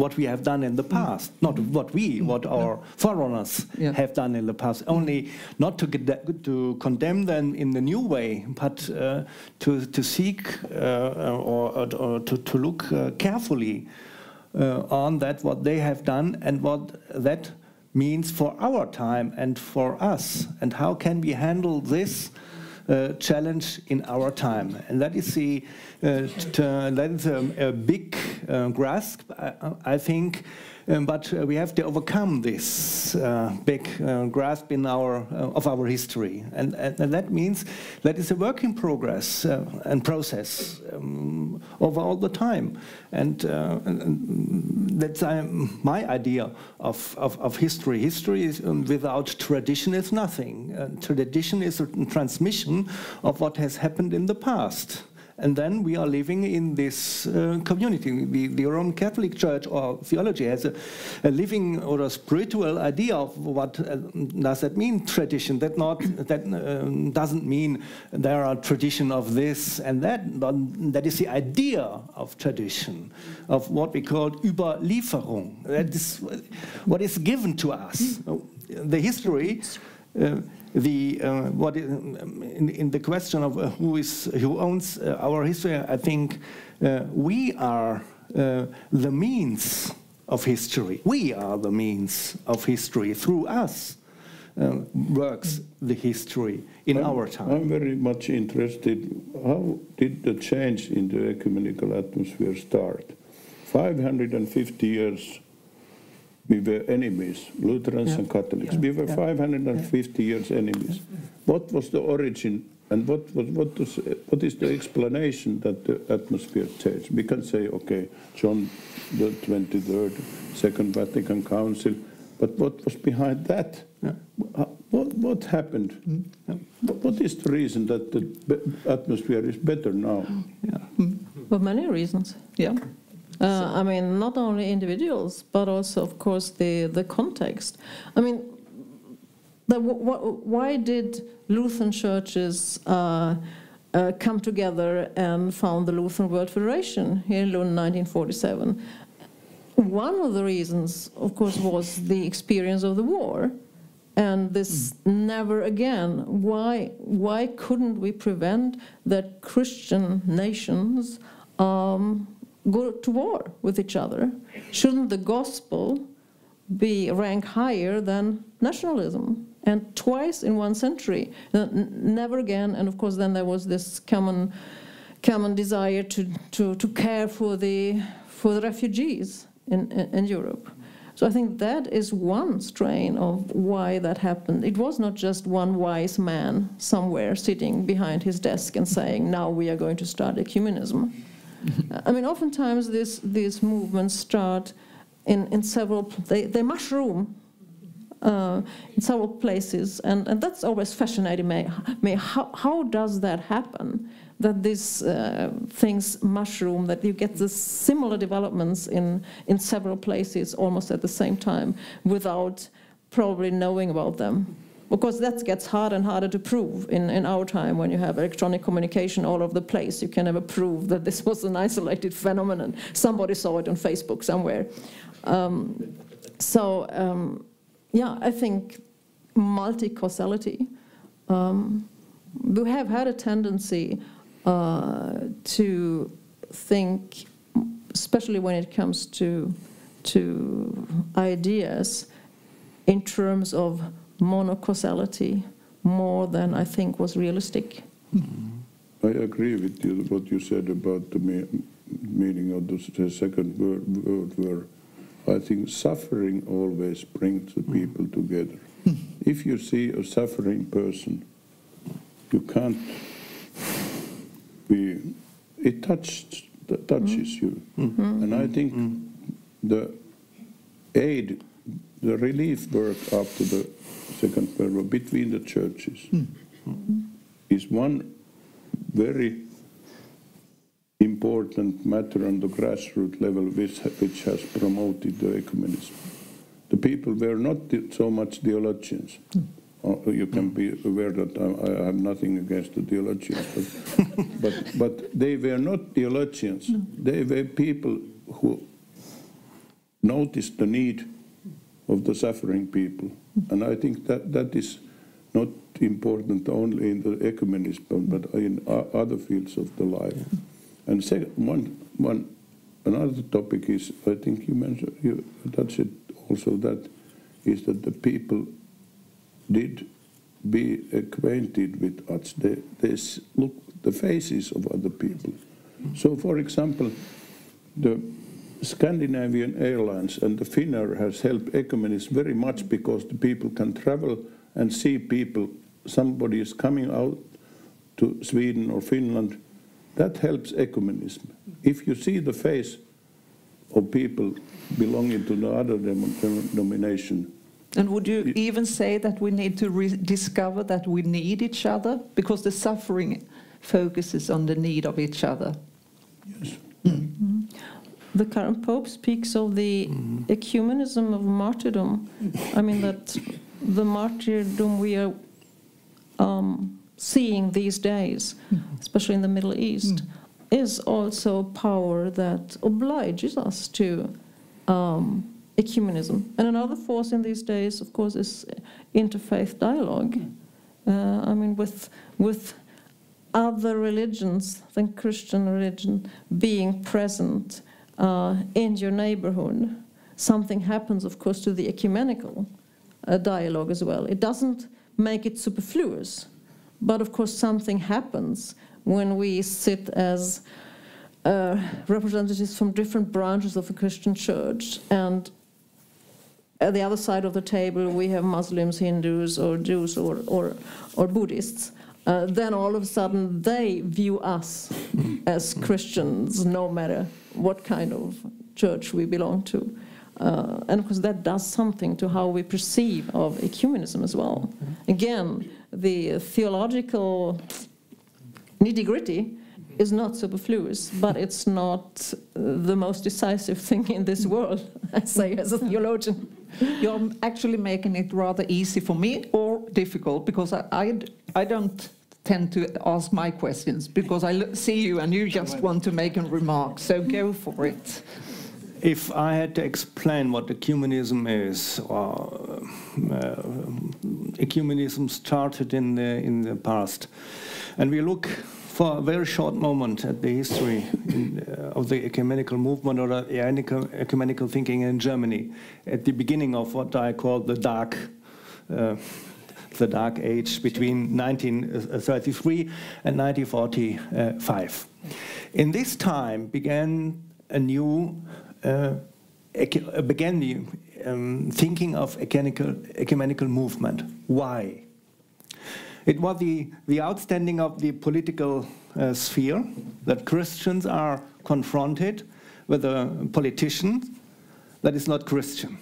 what we have done in the past, not what we, what our forerunners yeah. have done in the past. Only not to to condemn them in the new way, but uh, to to seek uh, or, or, to to look uh, carefully uh, on that what they have done and what that means for our time and for us, and how can we handle this uh, challenge in our time. And that is, the, uh, that is a, a big uh, grasp, I, I think, um, but uh, we have to overcome this uh, big uh, grasp in our of our history, and, and, and, that means that is a work in progress and process um, over all the time, and, and that's my idea of, of, of, history. History is um, without tradition is nothing. tradition is a transmission of what has happened in the past. And then we are living in this uh, community. The, the, Roman Catholic Church or theology has a, a living or a spiritual idea of what uh, does that mean, tradition. That, not, that um, doesn't mean there are tradition of this and that, but that is the idea of tradition, of what we call Überlieferung. That is what is given to us. The history uh, the uh, what is, in, in, the question of uh, who is who owns uh, our history, I think uh, we are uh, the means of history. We are the means of history. Through us uh, works the history in I'm, our time. I'm very much interested. How did the change in the ecumenical atmosphere start? 550 years we were enemies, Lutherans yeah. and Catholics. Yeah. We were yeah. 550 years enemies. What was the origin and what, what, what, was, what is the explanation that the atmosphere changed? We can say, okay, John the 23rd, Second Vatican Council, but what was behind that? What, what happened? Mm. What is the reason that the atmosphere is better now? Yeah. Mm. For many reasons, yeah. Uh, I mean, not only individuals, but also, of course, the, the context. I mean, the, why did Lutheran churches uh, uh, come together and found the Lutheran World Federation here in Lund in 1947. One of the reasons, of course, was the experience of the war and this never again. Why, why couldn't we prevent that Christian nations um, go to war with each other? Shouldn't the gospel be rank higher than nationalism? And twice in one century, never again. And of course, then there was this common, common desire to, to, to care for the, for the refugees in, in, in Europe. So I think that is one strain of why that happened. It was not just one wise man somewhere sitting behind his desk and saying, now we are going to start ecumenism. I mean, oftentimes this, these movements start in, in several, they, they mushroom uh, in several places, and, and that's always fascinating me. me. How, how does that happen? That these uh, things mushroom, that you get the similar developments in, in several places almost at the same time without probably knowing about them. Of course, that gets harder and harder to prove in, in our time when you have electronic communication all over the place. You can never prove that this was an isolated phenomenon. Somebody saw it on Facebook somewhere. Um, so, um, yeah, I think multi-causality. Um, we have had a tendency uh, to think, especially when it comes to to ideas, in terms of monocausality more than I think was realistic. Mm-hmm. I agree with you what you said about the me meaning of the, the Second World, World War. I think suffering always brings the mm-hmm. people together. Mm-hmm. if you see a suffering person, you can't be. It touched, touches you, and I think the aid, the relief work after the Second World War between the churches is one very important matter on the grassroots level which, which has promoted the ecumenism. The people were not so much theologians. Uh, You can be aware that I, I have nothing against the theologians, but, but, but they were not theologians. They were people who noticed the need of the suffering people. And I think that that is not important only in the ecumenism, but in other fields of the life. And second, one, one, another topic is, I think you mentioned, you touched it also, that is that the people did be acquainted with us. They, they look the faces of other people. So, for example, the Scandinavian Airlines and the Finnair has helped ecumenism very much because the people can travel and see people. Somebody is coming out to Sweden or Finland. That helps ecumenism. If you see the face of people belonging to the other denomination, And would you even say that we need to rediscover that we need each other? Because the suffering focuses on the need of each other. yes, hmm. The current pope speaks of the ecumenism of martyrdom. I mean that the martyrdom we are um, seeing these days, especially in the Middle East, is also a power that obliges us to um, ecumenism. And another force in these days, of course, is interfaith dialogue. Uh, I mean, with with other religions than Christian religion being present uh, in your neighborhood, something happens, of course, to the ecumenical uh, dialogue as well. It doesn't make it superfluous, but of course, something happens when we sit as uh, representatives from different branches of the Christian church and at the other side of the table we have Muslims, Hindus, or Jews, or, or, or Buddhists. Uh, then all of a sudden they view us as Christians, no matter what kind of church we belong to. Uh, and of course, that does something to how we perceive of ecumenism as well. Again, the theological nitty gritty is not superfluous, but it's not the most decisive thing in this world, I say as a theologian. You're actually making it rather easy for me or difficult because I, I, I don't tend to ask my questions because I see you and you just want to make a remark. So go for it. If I had to explain what ecumenism is, or uh, ecumenism started in the, in the past, and we look for a very short moment at the history in, uh, of the ecumenical movement or the ecumenical thinking in Germany, at the beginning of what I call the dark. Uh, the dark age between 1933 and 1945. In this time began a new uh, began the um, thinking of ecumenical, ecumenical movement. Why? It was the, the outstanding of the political uh, sphere that Christians are confronted with a politician that is not Christian.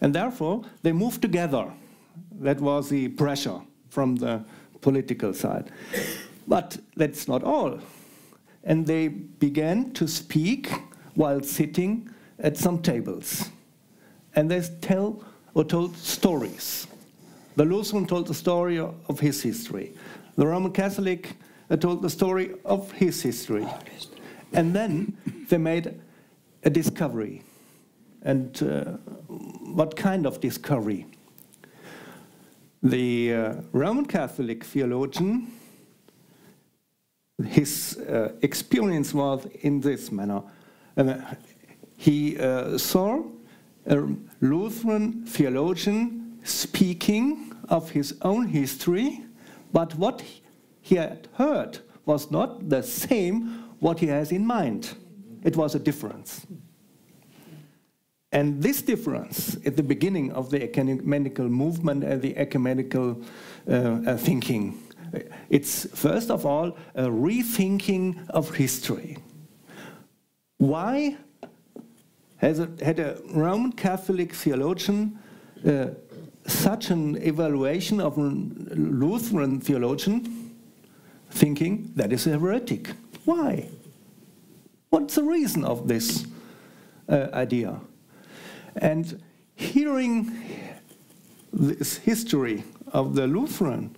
And therefore, they move together. That was the pressure from the political side. But that's not all. And they began to speak while sitting at some tables. And they tell or told stories. The Lutheran told the story of his history. The Roman Catholic uh, told the story of his history. And then they made a discovery. And uh, what kind of discovery? The uh, Roman Catholic theologian, his uh, experience was in this manner he uh, saw a Lutheran theologian speaking of his own history, but what he had heard was not the same what he has in mind. It was a difference. And this difference at the beginning of the ecumenical movement and the ecumenical uh, uh, thinking, it's first of all a rethinking of history. Why has a, had a Roman Catholic theologian uh, such an evaluation of a Lutheran theologian thinking that is a heretic? Why? What's the reason of this uh, idea? And hearing this history of the Lutheran